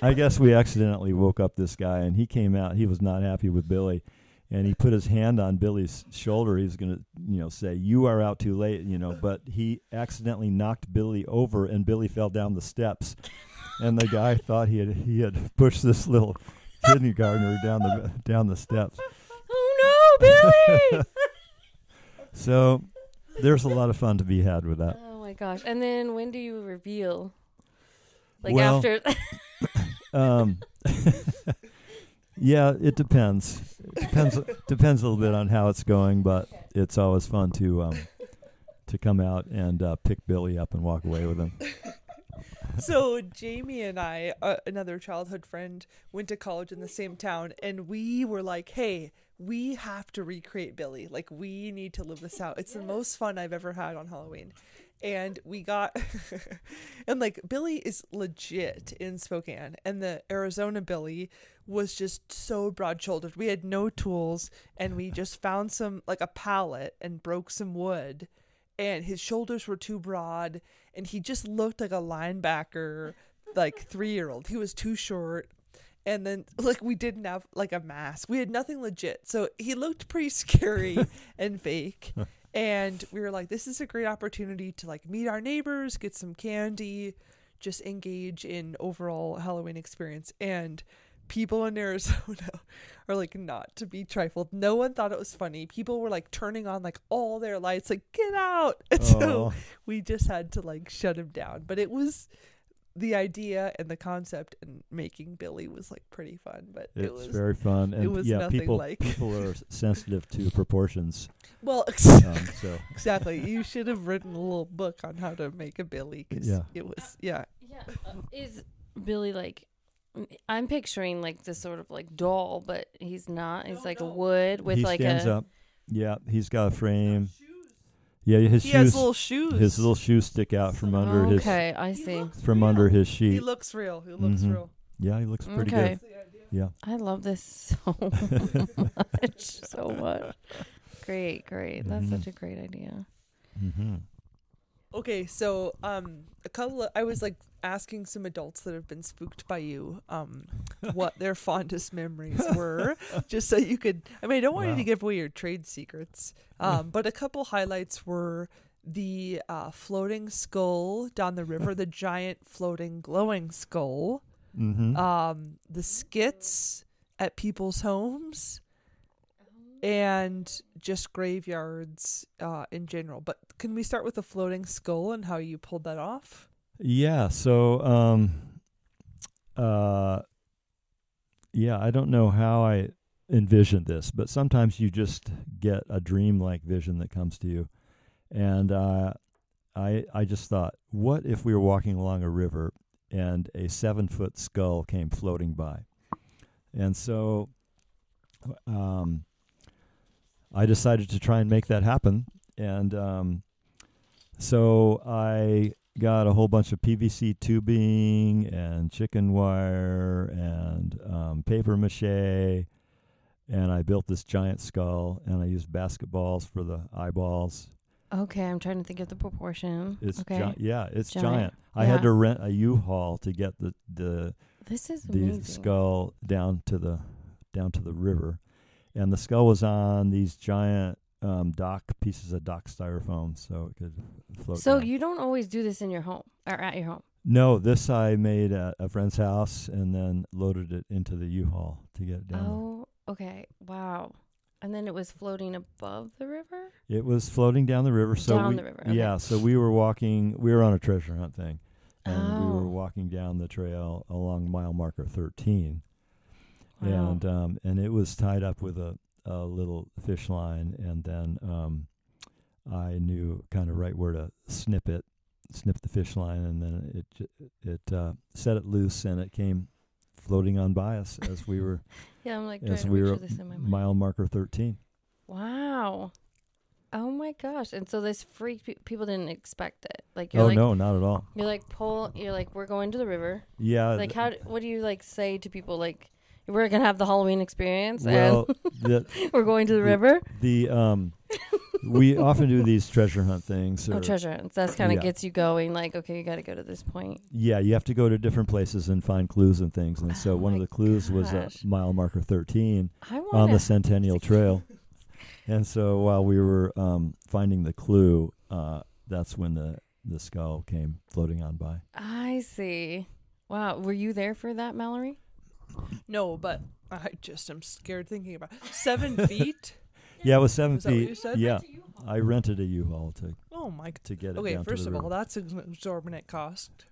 I guess we accidentally woke up this guy, and he came out. He was not happy with Billy, and he put his hand on Billy's shoulder. He was going to, you know, say, "You are out too late," you know. But he accidentally knocked Billy over, and Billy fell down the steps. And the guy thought he had he had pushed this little kindergartner down the down the steps. Oh no, Billy! So there's a lot of fun to be had with that. oh my gosh! And then when do you reveal? Like Well- after? Um, yeah, it depends. It depends depends a little bit on how it's going, but it's always fun to um, to come out and uh, pick Billy up and walk away with him. so Jamie and I, uh, another childhood friend, went to college in the same town, and we were like, "Hey, we have to recreate Billy. Like we need to live this out. It's the most fun I've ever had on Halloween. And we got and like Billy is legit in Spokane and the Arizona Billy was just so broad-shouldered. We had no tools and we just found some like a pallet and broke some wood and his shoulders were too broad and he just looked like a linebacker like 3-year-old. He was too short and then like we didn't have like a mask. We had nothing legit. So he looked pretty scary and fake. And we were like this is a great opportunity to like meet our neighbors get some candy just engage in overall halloween experience. And people in arizona are like not to be trifled. No one thought it was funny. People were like turning on like all their lights like get out! And so we just had to like shut him down. But it was the idea and the concept and making Billy was like pretty fun, but It's it was very fun, and was yeah, nothing people like- people are sensitive to proportions. well Um, so exactly. You should have written a little book on how to make a Billy because Yeah. it was yeah. Yeah. uh, is Billy like? I'm picturing like this sort of like doll, but he's not. He's like a wood with he like stands a. up. Yeah, he's got a frame. Yeah, his He shoes. has little shoes. his little shoes stick out from under his Okay, I see. from under his sheet. He looks real. He looks Mhm. real. Yeah, he looks pretty Okay. good. Yeah. I love this so much, so much. Great, great. That's Mhm. such a great idea. Mm-hmm. Okay, so um, a couple of I was like asking some adults that have been spooked by you, um, what their fondest memories were, just so you could. I mean, I don't want you to give away your trade secrets, um, but a couple highlights were the uh, floating skull down the river, the giant floating glowing skull, Mm-hmm. um, the skits at people's homes, and just graveyards uh, in general. But can we start with the floating skull and how you pulled that off? Yeah. So, um, uh, yeah, I don't know how I envisioned this, but sometimes you just get a dream-like vision that comes to you, and uh, I I just thought, what if we were walking along a river and a seven-foot skull came floating by, and so, um, I decided to try and make that happen, and um, so I got a whole bunch of PVC tubing and chicken wire and um, paper mache, and I built this giant skull. And I used basketballs for the eyeballs. Okay, I'm trying to think of the proportion. It's okay, gi- yeah, it's Giant. giant. I Yeah. had to rent a U-Haul to get the the this is the amazing. skull down to the down to the river, and the skull was on these giant um, dock pieces of dock styrofoam, so it could float. So down. you don't always do this in your home or at your home. No, this I made at a friend's house and then loaded it into the U-Haul to get it down. Oh, okay. Wow. And then it was floating above the river. It was floating down the river. So Down we, the river, okay. Yeah, so we were walking. We were on a treasure hunt thing, and we Oh. were walking down the trail along mile marker thirteen, Wow. and um, and it was tied up with a, a little fish line, and then um, I knew kind of right where to snip it, snip the fish line, and then it it uh, set it loose, and it came floating on by us as we were yeah, I'm like as we were this in my mind. mile marker thirteen. Wow. Oh my gosh! And so this freaked pe- people didn't expect it. Like you're Oh like no, not at all. you're like pull. You're like we're going to the river. Yeah. Like how? d- What do you like say to people? Like we're gonna have the Halloween experience well, the and we're going to the the- river. the um, we often do these treasure hunt things. Oh, treasure hunts. That's kind of yeah. gets you going. Like okay, you got to go to this point. Yeah, you have to go to different places and find clues and things. And so Oh one of the clues was at gosh. mile marker 13 on the Centennial Trail. And so while we were um, finding the clue, uh, that's when the, the skull came floating on by. I see. Wow, were you there for that, Mallory? No, but I just am scared thinking about it. seven feet. Yeah, it was seven Was that what feet. you said? Yeah, I rented a U-Haul to, Oh my. to get it Okay, down first to of all, river. that's an exorbitant cost.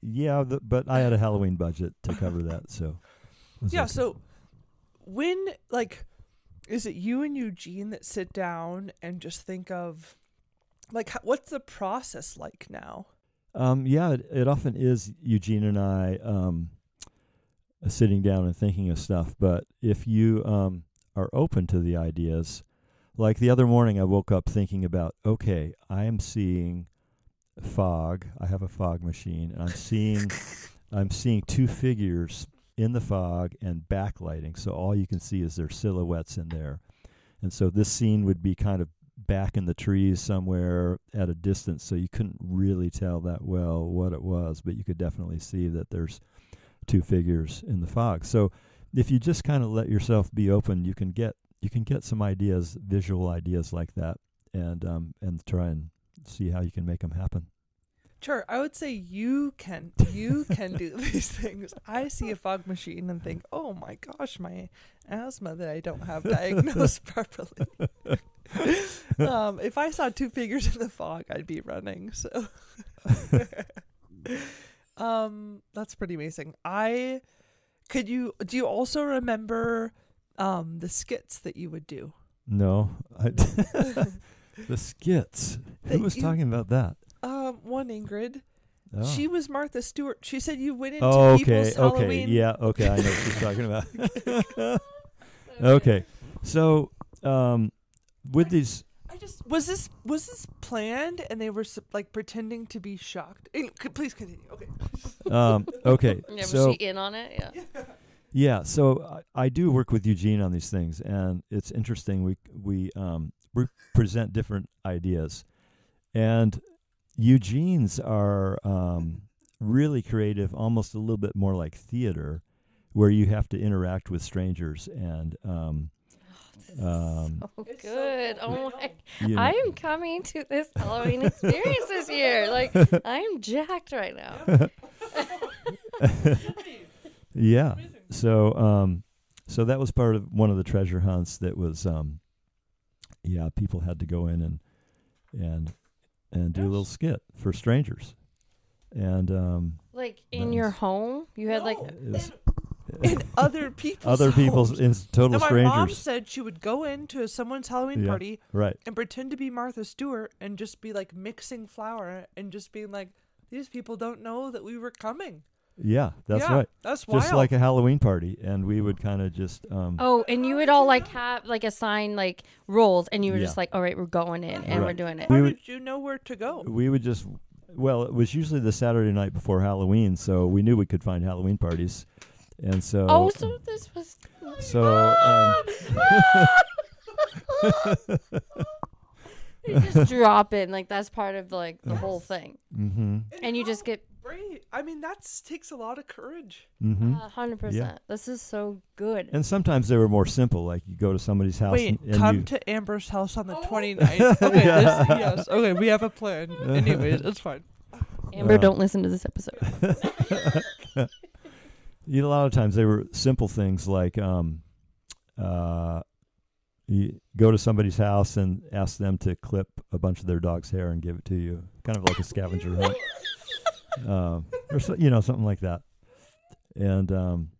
Yeah, the, but I had a Halloween budget to cover that, so. it was Yeah. okay. So when like, is it you and Eugene that sit down and just think of, like, how, what's the process like now? Um, yeah, it, it often is Eugene and I um, sitting down and thinking of stuff. But if you um, are open to the ideas. Like the other morning, I woke up thinking about, okay, I am seeing fog. I have a fog machine, and I'm seeing, I'm seeing two figures in the fog and backlighting. So all you can see is their silhouettes in there. And so this scene would be kind of back in the trees somewhere at a distance, so you couldn't really tell that well what it was, but you could definitely see that there's two figures in the fog. So if you just kind of let yourself be open, you can get you can get some ideas, visual ideas like that, and um, and try and see how you can make them happen. Sure, I would say you can you can do these things. I see a fog machine and think, "Oh my gosh, my asthma that I don't have diagnosed properly." um, if I saw two figures in the fog, I'd be running. So, um, that's pretty amazing. I could you do you also remember um the skits that you would do? No, I the skits. That Who was you- talking about that? Um, one Ingrid. Oh. She was Martha Stewart. She said you went into oh, people's okay, okay, Halloween. yeah, okay. I know what she's talking about. okay, so um, with these, just was this was this planned, and they were like pretending to be shocked. Please continue. Okay. um, okay, Yeah, was so she in on it? Yeah. Yeah, so I, I do work with Eugene on these things, and it's interesting. We we um we present different ideas, and Eugene's are um, really creative, almost a little bit more like theater, where you have to interact with strangers and um, um, Oh, It's so good. oh I my! you know, I am coming to this Halloween experience this year. Like I am jacked right now. yeah. So um, so that was part of one of the treasure hunts. That was um, yeah, people had to go in and and and do a little skit for strangers, and um, Like in That your home, you had like No, it was in other people's other people's homes. in total Now, my mom said she would go into someone's Halloween Yeah. party right? and pretend to be Martha Stewart and just be like mixing flour and just being like, "These people don't know that we were coming." Yeah, that's Yeah, right. That's wild. Just like a Halloween party, and we would kind of just um, oh, and you would all like have like assign like roles, and you were Yeah. just like, all right, we're going in and we're doing it. How we would- did you know where to go? we would just well, it was usually the Saturday night before Halloween, so we knew we could find Halloween parties, and so Oh, so this was so um, you just drop in like that's part of like the whole thing, mm-hmm, and you just get Great. I mean, that takes a lot of courage. mm-hmm. a hundred percent. This is so good. And sometimes they were more simple, like you go to somebody's house Wait, and, and come you, to Amber's house on the 29th. Okay, Yeah. this, yes. Okay, we have a plan. Anyways, it's fine. Amber, uh, don't listen to this episode. a lot of times they were simple things like um, uh, you go to somebody's house and ask them to clip a bunch of their dog's hair and give it to you, kind of like a scavenger hunt, um, or so, you know something like that. And um,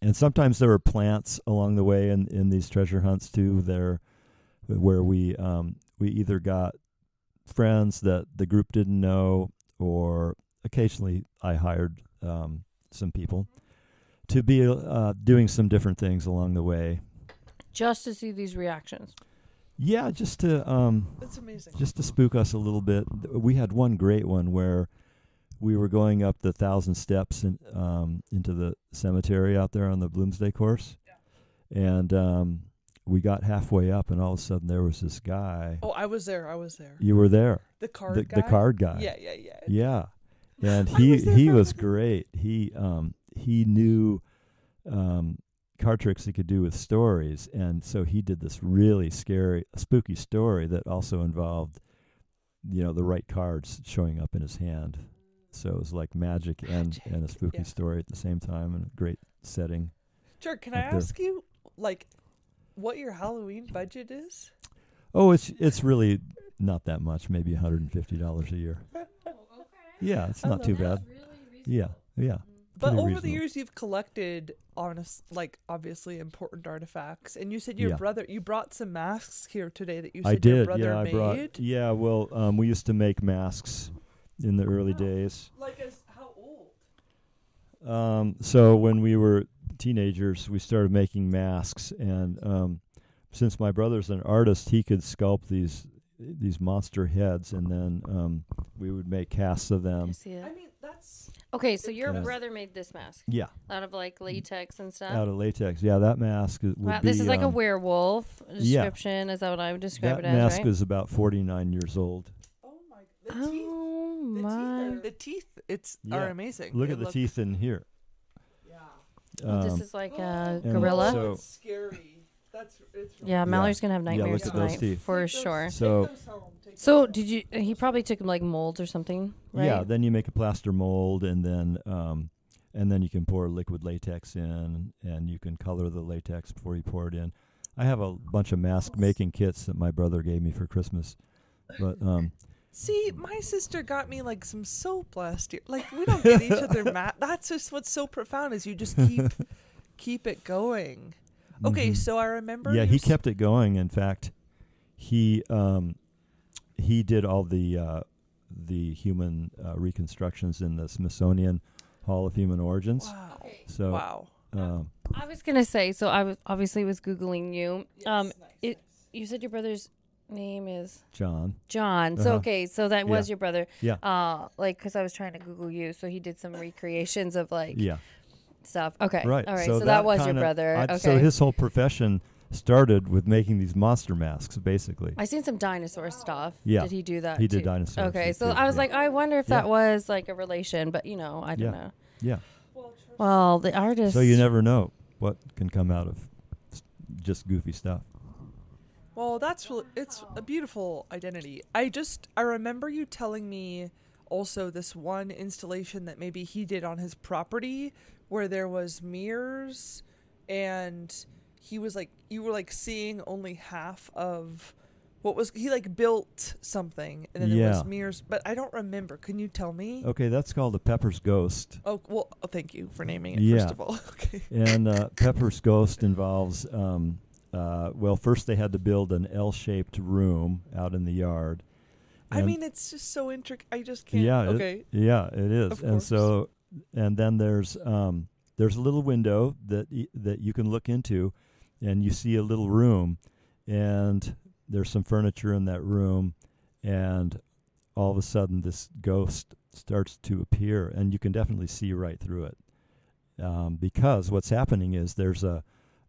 and sometimes there were plants along the way in, in these treasure hunts too. There, where we um, we either got friends that the group didn't know, or occasionally I hired um, some people to be uh, doing some different things along the way. Just to see these reactions. Yeah, just to um, That's amazing. just to spook us a little bit. We had one great one where we were going up the thousand steps in, um, into the cemetery out there on the Bloomsday course, and um, we got halfway up, and all of a sudden there was this guy. Oh, I was there. I was there. You were there, The card the, guy. the card guy. Yeah, yeah, yeah. Yeah, and he was he was great. He um he knew um card tricks he could do with stories, and so he did this really scary, spooky story that also involved, you know, the right cards showing up in his hand. So it was like magic and and a spooky yeah. story at the same time, and a great setting. Sure. Can I there. ask you, like, what your Halloween budget is? Oh, it's it's really not that much, maybe hundred and fifty dollars a year. Yeah, it's not too that. bad. Yeah, yeah. But Pretty over the years, you've collected, honest, like obviously important artifacts, and you said your Yeah. brother. You brought some masks here today that you I said your brother Yeah, I made. brought. Yeah, well, um, we used to make masks in the early days. Like as how old? Um, so when we were teenagers, we started making masks, and um, since my brother's an artist, he could sculpt these these monster heads, and then um, we would make casts of I them. see it. I mean, that's Okay, so your Yeah. brother made this mask Yeah, out of like latex and stuff. out of latex. Yeah, that mask is- would wow, be. this is like a um, werewolf yeah. description. Is that what I would describe That it as? mask right? is about forty nine years old. oh my the teeth. oh The teeth, my! are, the teeth it's Yeah. are amazing. Look They at the look- teeth in here. Yeah. Oh, this Um, is like a and gorilla. so- That's scary. That's it's really yeah, Yeah. Mallory's gonna have Yeah, nightmares look at those tonight teeth. for Take those- sure. take So- those home, take So those did you? He probably took like molds or something, right? Yeah, then you make a plaster mold, and then um, and then you can pour liquid latex in, and you can color the latex before you pour it in. I have a bunch of mask making kits that my brother gave me for Christmas, but um, See, my sister got me like some soap last year. Like we don't get each other mad. That's just what's so profound is you just keep keep it going. Okay, mhm. so I remember. yeah, he s- kept it going. In fact, he um, he did all the uh, the human uh, reconstructions in the Smithsonian Hall of Human Origins. Wow. So wow. um, I was gonna say. So I was obviously was googling you. Um, nice, it- nice. you said your brother's name is John, John. So Uh-huh. okay, so that was your brother. Yeah. Uh, like because I was trying to Google you, so he did some recreations of like yeah, stuff. Okay. right. All right. So, that, was your brother. I- okay. So his whole profession started with making these monster masks, basically. I seen some dinosaur stuff. Yeah. Did he do that? He did too? dinosaurs, Okay, so did, I was yeah. like, I wonder if that was like a relation, but you know, I don't Yeah. know. Yeah. Well, the artist. So you never know what can come out of just goofy stuff. Well, that's really, it's a beautiful identity. I just I remember you telling me also this one installation that maybe he did on his property where there was mirrors and he was like you were like seeing only half of what was he like built something and then there was mirrors but I don't remember. Can you tell me? Okay, that's called the Pepper's Ghost. Oh, well, oh, thank you for naming it Yeah. first of all. okay. And uh, Pepper's Ghost involves, um, uh, well, first they had to build an L shaped room out in the yard. I mean, it's just so intricate. I just can't. Yeah, it- okay. Yeah, it is. Of and so, and then there's um, there's a little window that y- that you can look into, and you see a little room, and there's some furniture in that room, and all of a sudden this ghost starts to appear, and you can definitely see right through it, um, because what's happening is there's a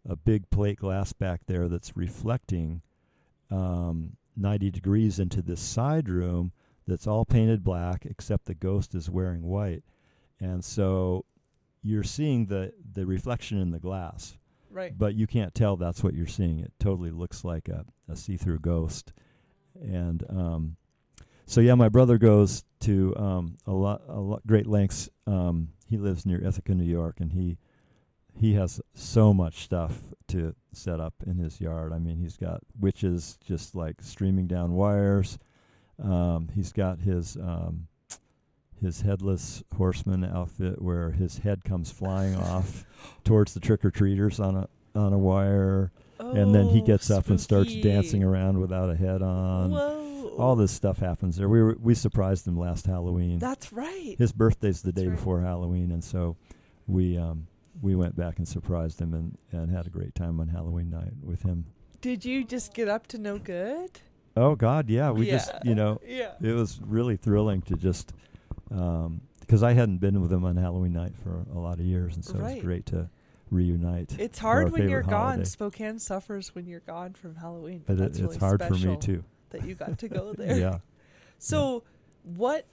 a big plate glass back there that's reflecting um, 90 degrees into this side room that's all painted black except the ghost is wearing white. And so you're seeing the the reflection in the glass. Right. but you can't tell that's what you're seeing. It totally looks like a, a see-through ghost. And um, so yeah my brother goes to um, a lot a lot great lengths um, he lives near ithaca new york and he he has so much stuff to set up in his yard i mean he's got witches just like streaming down wires um, he's got his um, his headless horseman outfit where his head comes flying off towards the trick or treaters on a on a wire, and then he Oh, gets up and starts dancing around without a head on. Whoa. All this stuff happens there. We were, we surprised him last Halloween. That's right. His birthday's the day right. before Halloween, and so we um, we went back and surprised him and, and had a great time on Halloween night with him. Did you just get up to no good? Oh God, yeah, we just you know Yeah. it was really thrilling to just um, because I hadn't been with him on Halloween night for a lot of years, and so it was great to reunite. It's hard when you're favorite gone. Spokane suffers when you're gone from Halloween. But But it, it's really hard for me too. that you got to go there. yeah, So, what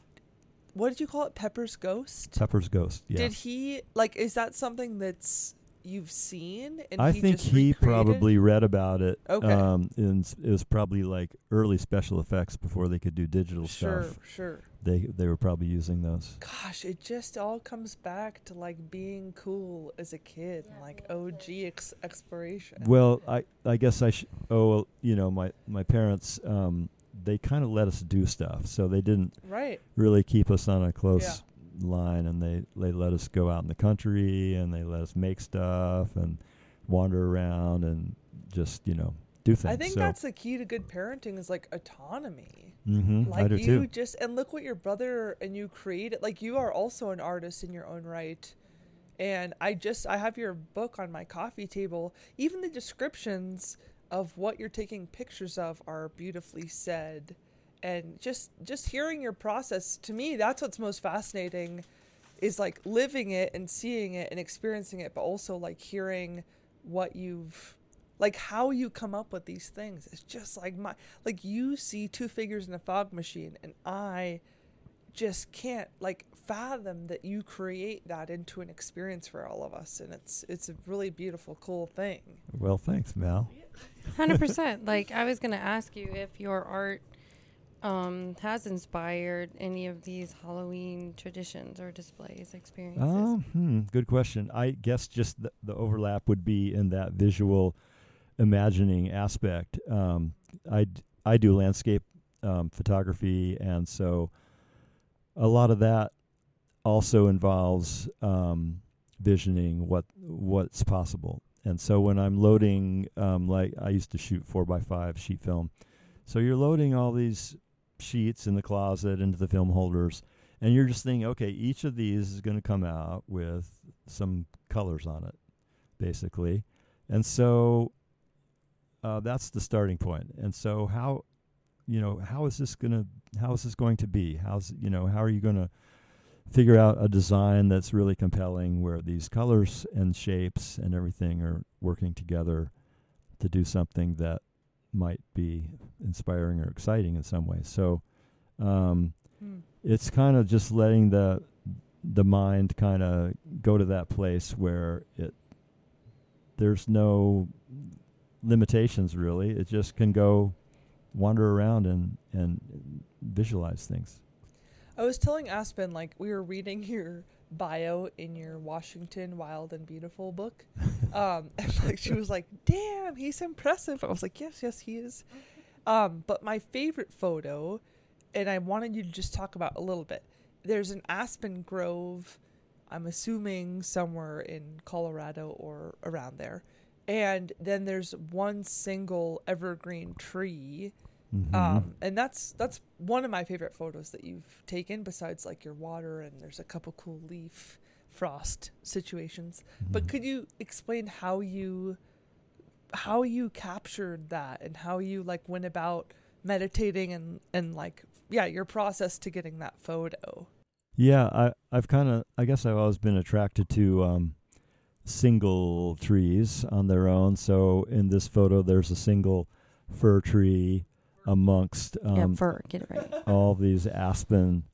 what did you call it? Pepper's ghost? Pepper's Ghost. Yeah, Did he like? Is that something that's you've seen? And I he think just he recreated? probably read about it. Okay. Um, and it was probably like early special effects before they could do digital Sure, stuff. sure. Sure. They they were probably using those. Gosh, it just all comes back to like being cool as a kid, and like OG ex- exploration. Well, I I guess I should. Oh, well, you know, my my parents um they kind of let us do stuff, so they didn't right. really keep us on a close line, and they they let us go out in the country, and they let us make stuff and wander around and just you know do things. I think so, that's the key to good parenting is like autonomy. hmm Like you too. just and look what your brother and you created. Like you are also an artist in your own right, And I just I have your book on my coffee table. Even the descriptions of what you're taking pictures of are beautifully said. And just just hearing your process to me that's what's most fascinating is like living it and seeing it and experiencing it but also like hearing what you've like how you come up with these things it's just like my like you see two figures in a fog machine and i just can't like fathom that you create that into an experience for all of us and it's it's a really beautiful cool thing Well, thanks, Mal. Hundred percent. Like I was gonna ask you if your art um, has inspired any of these Halloween traditions or displays, experiences. Um, hmm, good question. I guess just the, the overlap would be in that visual imagining aspect. Um, I, d- I do landscape um, photography, and so a lot of that also involves um, visioning what what's possible. And so when I'm loading, um, like I used to shoot four by five sheet film, so you're loading all these sheets in the closet into the film holders, and you're just thinking, okay, each of these is going to come out with some colors on it, basically, and so uh, that's the starting point. And so how, you know, how is this going to how is this going to be? How's you know how are you going to figure out a design that's really compelling where these colors and shapes and everything are working together to do something that might be inspiring or exciting in some way. So um, Hmm. it's kind of just letting the the mind kind of go to that place where it there's no limitations really. It just can go wander around and and visualize things. I was telling Aspen like we were reading your bio in your Washington Wild and Beautiful book. Um and like she was like, "Damn, he's impressive." I was like, "Yes, yes, he is." Um but my favorite photo and I wanted you to just talk about a little bit. There's an aspen grove I'm assuming somewhere in Colorado or around there. And then there's one single evergreen tree Mhm. um, and that's that's one of my favorite photos that you've taken besides like your water and there's a couple cool leaf frost situations but Mhm. could you explain how you how you captured that and how you like went about meditating and and like yeah your process to getting that photo Yeah, I I've kind of I guess I've always been attracted to um, single trees on their own. So in this photo, there's a single fir tree amongst yeah, um, fur. Get it right. all these aspen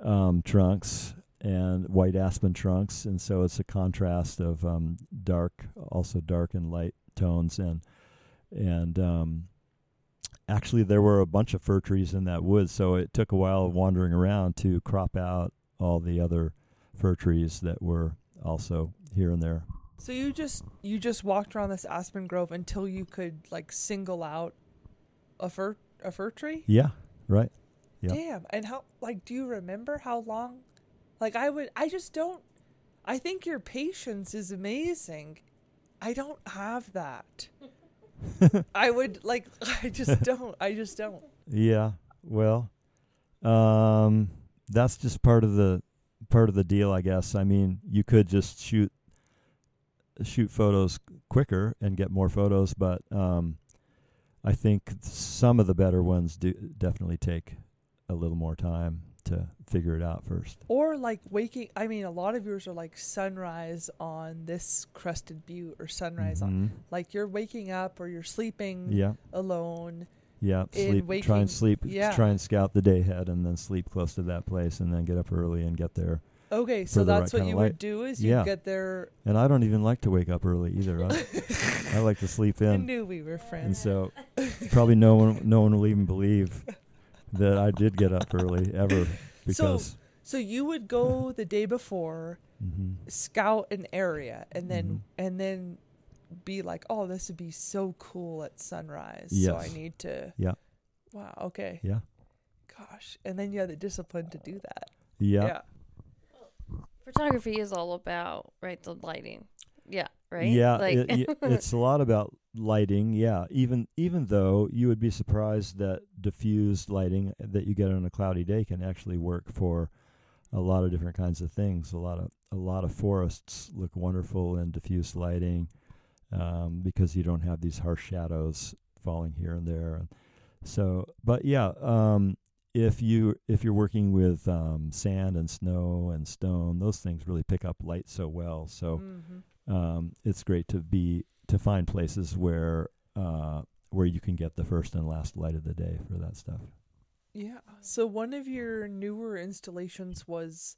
um, trunks and white aspen trunks, and so it's a contrast of um, dark, also dark and light tones, and and um, actually there were a bunch of fir trees in that woods, so it took a while wandering around to crop out all the other fir trees that were also here and there. so you just you just walked around this aspen grove until you could like single out a fir a fir tree Yeah, right. Damn. And how like do you remember how long? Like I would I just don't I think your patience is amazing. I don't have that. I would like I just don't. I just don't. Yeah. Well, um, that's just part of the part of the deal, I guess. I mean, you could just shoot shoot photos quicker and get more photos, but um, I think some of the better ones do definitely take a little more time to figure it out first. Or like waking I mean a lot of yours are like sunrise on this crested butte or sunrise on Mhm. like you're waking up or you're sleeping Yeah. alone. Yeah, sleep. try and sleep. yeah. Try and scout the day ahead, and then sleep close to that place, and then get up early and get there. Okay, so the right that's what you would do is you Yeah. get there And I don't even like to wake up early either. I, I like to sleep in. I knew we were friends. and so probably no one, no one will even believe that I did get up early ever because. So you would go the day before Mhm. scout an area and then Mhm. and then be like, "Oh, this would be so cool at sunrise." So I need to Yeah. Wow, okay. Yeah. Gosh. And then you have the discipline to do that. Yeah. Photography is all about right the lighting. Yeah. Right. Yeah, Like it- it's a lot about lighting. Yeah, even even though you would be surprised that diffused lighting that you get on a cloudy day can actually work for a lot of different kinds of things. A lot of a lot of forests look wonderful in diffuse lighting um, because you don't have these harsh shadows falling here and there. And so, but yeah, um, if you if you're working with um, sand and snow and stone, those things really pick up light so well. So Mhm. um, it's great to be to find places where uh, where you can get the first and last light of the day for that stuff. Yeah. So one of your newer installations was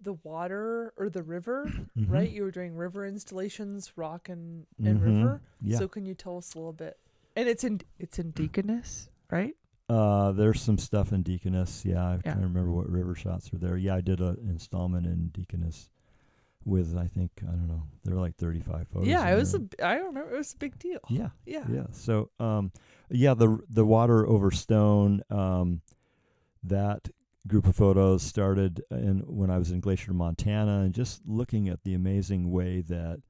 the water or the river, Mhm. right? You were doing river installations, rock and, and Mhm. river. Yeah. So can you tell us a little bit? And it's in it's in Deaconess, right? Uh, there's some stuff in Deaconess. Yeah, I Yeah. can't remember what river shots were there. Yeah, I did an installment in Deaconess with I think I don't know. There were like 35 photos. yeah, it was a there. b- I remember it was a big deal. yeah, Yeah. yeah. So um, yeah, the the water over stone. Um, that group of photos started in when I was in Glacier, Montana, and just looking at the amazing way that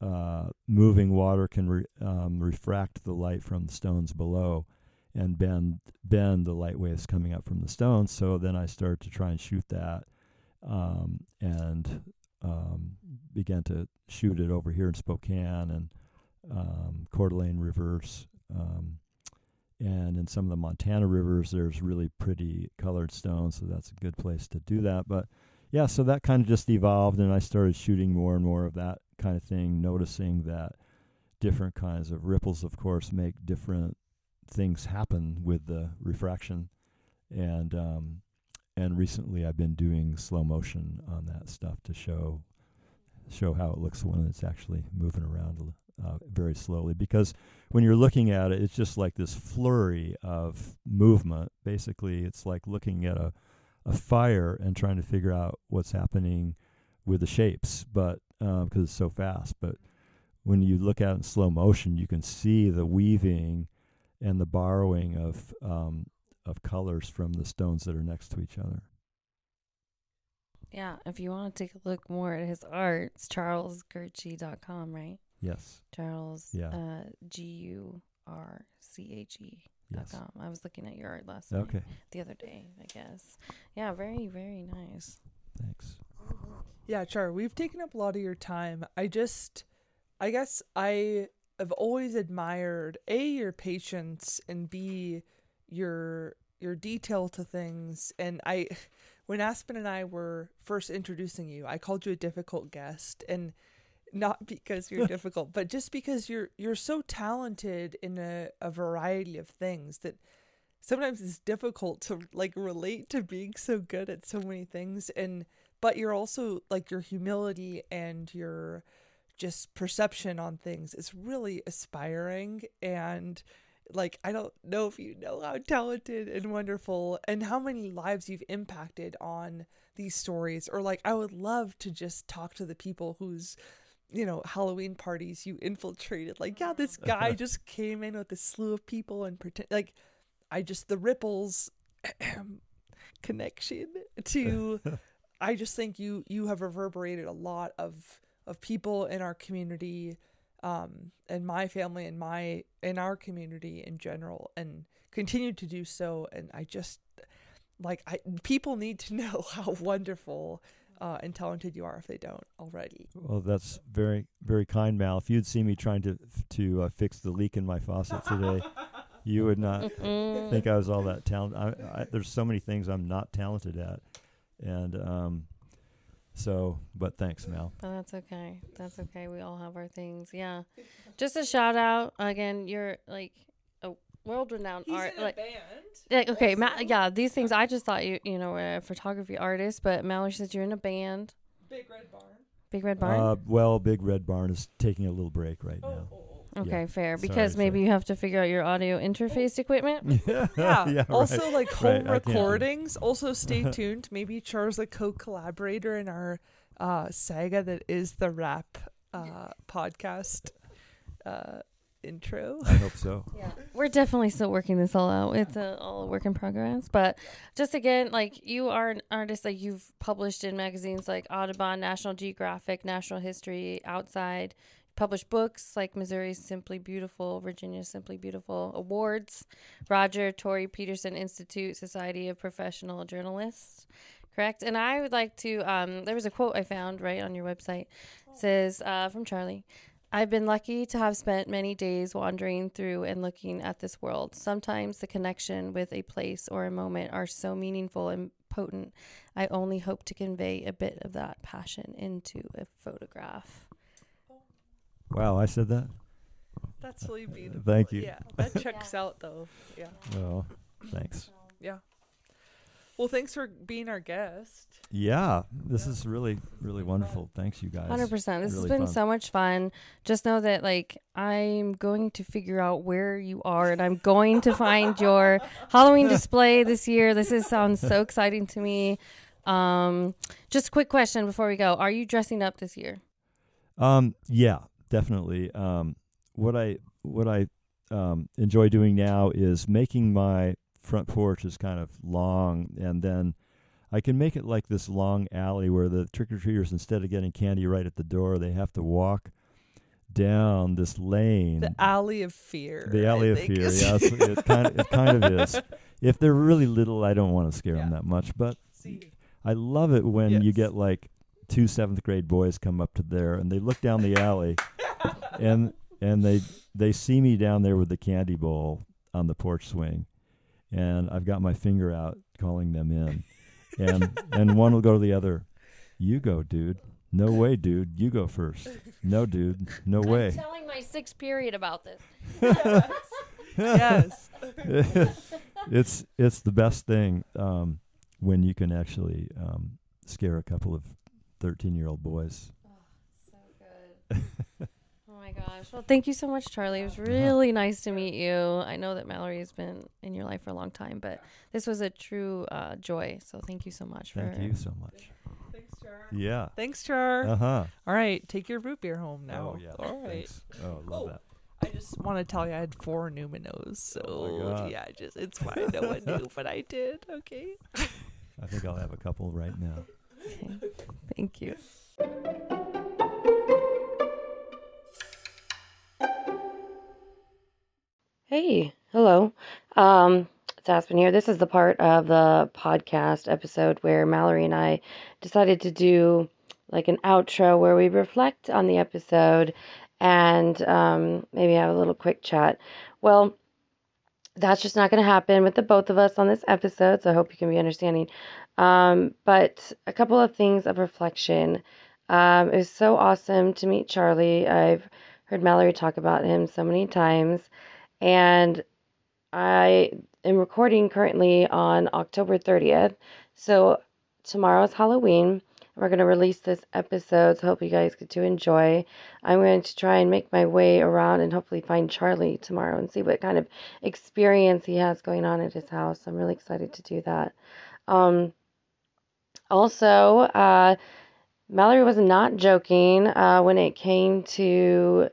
uh, moving water can re- um, refract the light from the stones below and bend bend the light waves coming up from the stones. So then I started to try and shoot that, um, and um, began to shoot it over here in Spokane and um, Coeur d'Alene rivers. Um, and in some of the Montana rivers, there's really pretty colored stones, so that's a good place to do that. But yeah, so that kind of just evolved, and I started shooting more and more of that kind of thing, noticing that different kinds of ripples, of course, make different things happen with the refraction, and um, and recently I've been doing slow motion on that stuff to show show how it looks when it's actually moving around uh, very slowly because when you're looking at it, it's just like this flurry of movement. Basically, it's like looking at a, a fire and trying to figure out what's happening with the shapes, but because it's so fast. But when you look at it in slow motion, you can see the weaving and the borrowing of um, of colors from the stones that are next to each other. Yeah, if you want to take a look more at his art, it's charlesgurche.com, right? Yes. Charles, Yeah. uh, G U R C H E dot Yes. com. I was looking at your art last night, Okay. the other day, I guess. Yeah, very, very nice. Thanks. Yeah, Char, we've taken up a lot of your time. I just, I guess I have always admired a your patience and b your your detail to things. And I, when Aspen and I were first introducing you, I called you a difficult guest, and not because you're difficult, but just because you're you're so talented in a, a variety of things that sometimes it's difficult to like relate to being so good at so many things and but you're also like your humility and your just perception on things is really aspiring. And like I don't know if you know how talented and wonderful and how many lives you've impacted on these stories. Or like I would love to just talk to the people whose you know Halloween parties you infiltrated. Like yeah this guy just came in with a slew of people and pretend like I just the ripples connection to I just think you you have reverberated a lot of of people in our community um and my family and my in our community in general and continue to do so and I just like I people need to know how wonderful uh, and talented you are if they don't already. Well, that's very, very kind, Mal. If you'd seen me trying to to uh, fix the leak in my faucet today, you would not think I was all that talented. I, I, there's so many things I'm not talented at, and um, so. But thanks, Mal. But that's okay. That's okay. We all have our things. Yeah. Just a shout out again. You're like a world renowned art. Like, band. like okay, Ma- yeah. These things I just thought you you know were a photography artist, but Mallory says you're in a band. Big Red Barn. Big Red Barn. Uh, well, Big Red Barn is taking a little break right Oh, now. oh, oh. Okay, yeah. fair. Sorry, Because maybe sorry. you have to figure out your audio interface equipment. yeah, yeah. also, right. like home Right, recordings. Also, stay tuned. Maybe Char's a co-collaborator in our uh, saga that is the rap uh, podcast uh, intro. I hope so. Yeah, we're definitely still working this all out. It's a, all a work in progress. But just again, like you are an artist, like you've published in magazines like Audubon, National Geographic, Natural History, Outside. Published books like Missouri's Simply Beautiful, Virginia's Simply Beautiful, awards, Roger Tory Peterson Institute, Society of Professional Journalists, correct? And I would like to. Um, there was a quote I found right on your website. It says uh, from Charley. I've been lucky to have spent many days wandering through and looking at this world. Sometimes the connection with a place or a moment are so meaningful and potent. I only hope to convey a bit of that passion into a photograph. Wow, I said that. That's really beautiful. Thank you. Yeah, that checks out though. Yeah. Well, thanks. Yeah. Well, thanks for being our guest. Yeah, this is really, really wonderful. Thanks, you guys. Hundred percent. This Really has been fun. so much fun. Just know that like I'm going to figure out where you are, and I'm going to find your Halloween display this year. This is sounds so exciting to me. Um, just a quick question before we go: Are you dressing up this year? Um, yeah, definitely. Um, what I what I um, enjoy doing now is making my front porch is kind of long, and then I can make it like this long alley where the trick or treaters, instead of getting candy right at the door, they have to walk down this lane. The alley of fear. The I alley of fear. is- Yes, it kind of it kind of is. If they're really little, I don't want to scare them that much, but See, I love it when you get like two seventh grade boys come up to there and they look down the alley and and they they see me down there with the candy bowl on the porch swing. And I've got my finger out calling them in. And and one will go to the other. You go dude. No way dude. You go first. No dude. No I'm way. telling my sixth period about this. yes. it's it's the best thing um, when you can actually um, scare a couple of 13 year old boys So good. oh my gosh. Well, thank you so much, Charley. It was really nice to meet you. I know that Mallory has been in your life for a long time, but this was a true uh, joy. So thank you so much thank for you so much Thanks, Char. yeah Thanks, Char. uh-huh All right, take your root beer home now. Oh yeah. All right. Thanks. Oh, love Oh. that. I just want to tell you I had four Newman-O's, so Oh my God. yeah, just it's fine. No one knew, but I did. Okay. I think I'll have a couple right now. Okay. Thank you. Hey, hello. Um, it's Aspen here. This is the part of the podcast episode where Mallory and I decided to do like an outro where we reflect on the episode and um, maybe have a little quick chat. Well, that's just not going to happen with the both of us on this episode, so I hope you can be understanding. Um, but a couple of things of reflection. Um, it was so awesome to meet Charley. I've heard Mallory talk about him so many times, and I am recording currently on October 30th. So tomorrow's Halloween. We're going to release this episode, so hope you guys get to enjoy. I'm going to try and make my way around and hopefully find Charley tomorrow and see what kind of experience he has going on at his house. I'm really excited to do that. Um, also, uh, Mallory was not joking uh, when it came to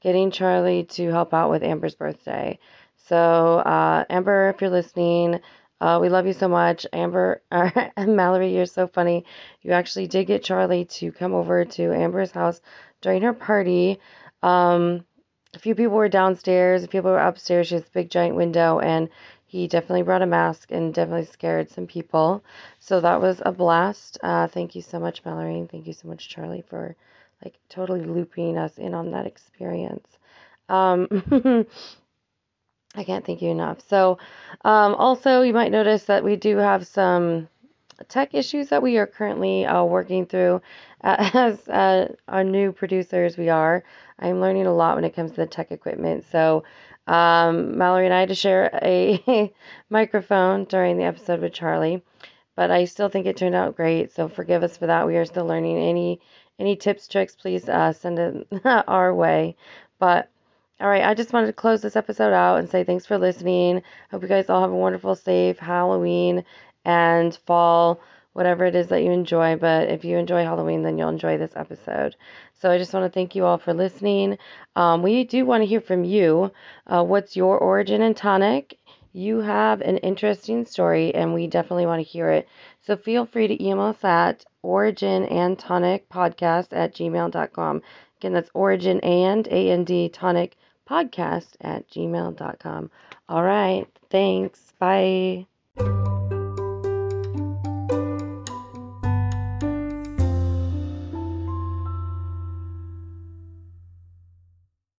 getting Charley to help out with Amber's birthday. So, uh, Amber, if you're listening, uh, we love you so much. Amber and Mallory, you're so funny. You actually did get Charley to come over to Amber's house during her party. Um, a few people were downstairs, a few people were upstairs. She has a big giant window, and he definitely brought a mask and definitely scared some people. So that was a blast. Uh, thank you so much, Mallory. Thank you so much, Charley, for like totally looping us in on that experience. Um, I can't thank you enough. So, um, also, you might notice that we do have some tech issues that we are currently uh, working through. As uh, our new producers, we are. I'm learning a lot when it comes to the tech equipment. So, um, Mallory and I had to share a microphone during the episode with Charlie, but I still think it turned out great. So, forgive us for that. We are still learning. Any any tips, tricks, please uh, send it our way. But all right, I just wanted to close this episode out and say thanks for listening. Hope you guys all have a wonderful, safe Halloween and fall, whatever it is that you enjoy. But if you enjoy Halloween, then you'll enjoy this episode. So I just want to thank you all for listening. Um, we do want to hear from you. Uh, what's your origin in tonic? You have an interesting story, and we definitely want to hear it. So feel free to email us at origin and tonic podcast at gmail.com. Again, that's origin and A and D tonic podcast at gmail.com. All right. Thanks. Bye.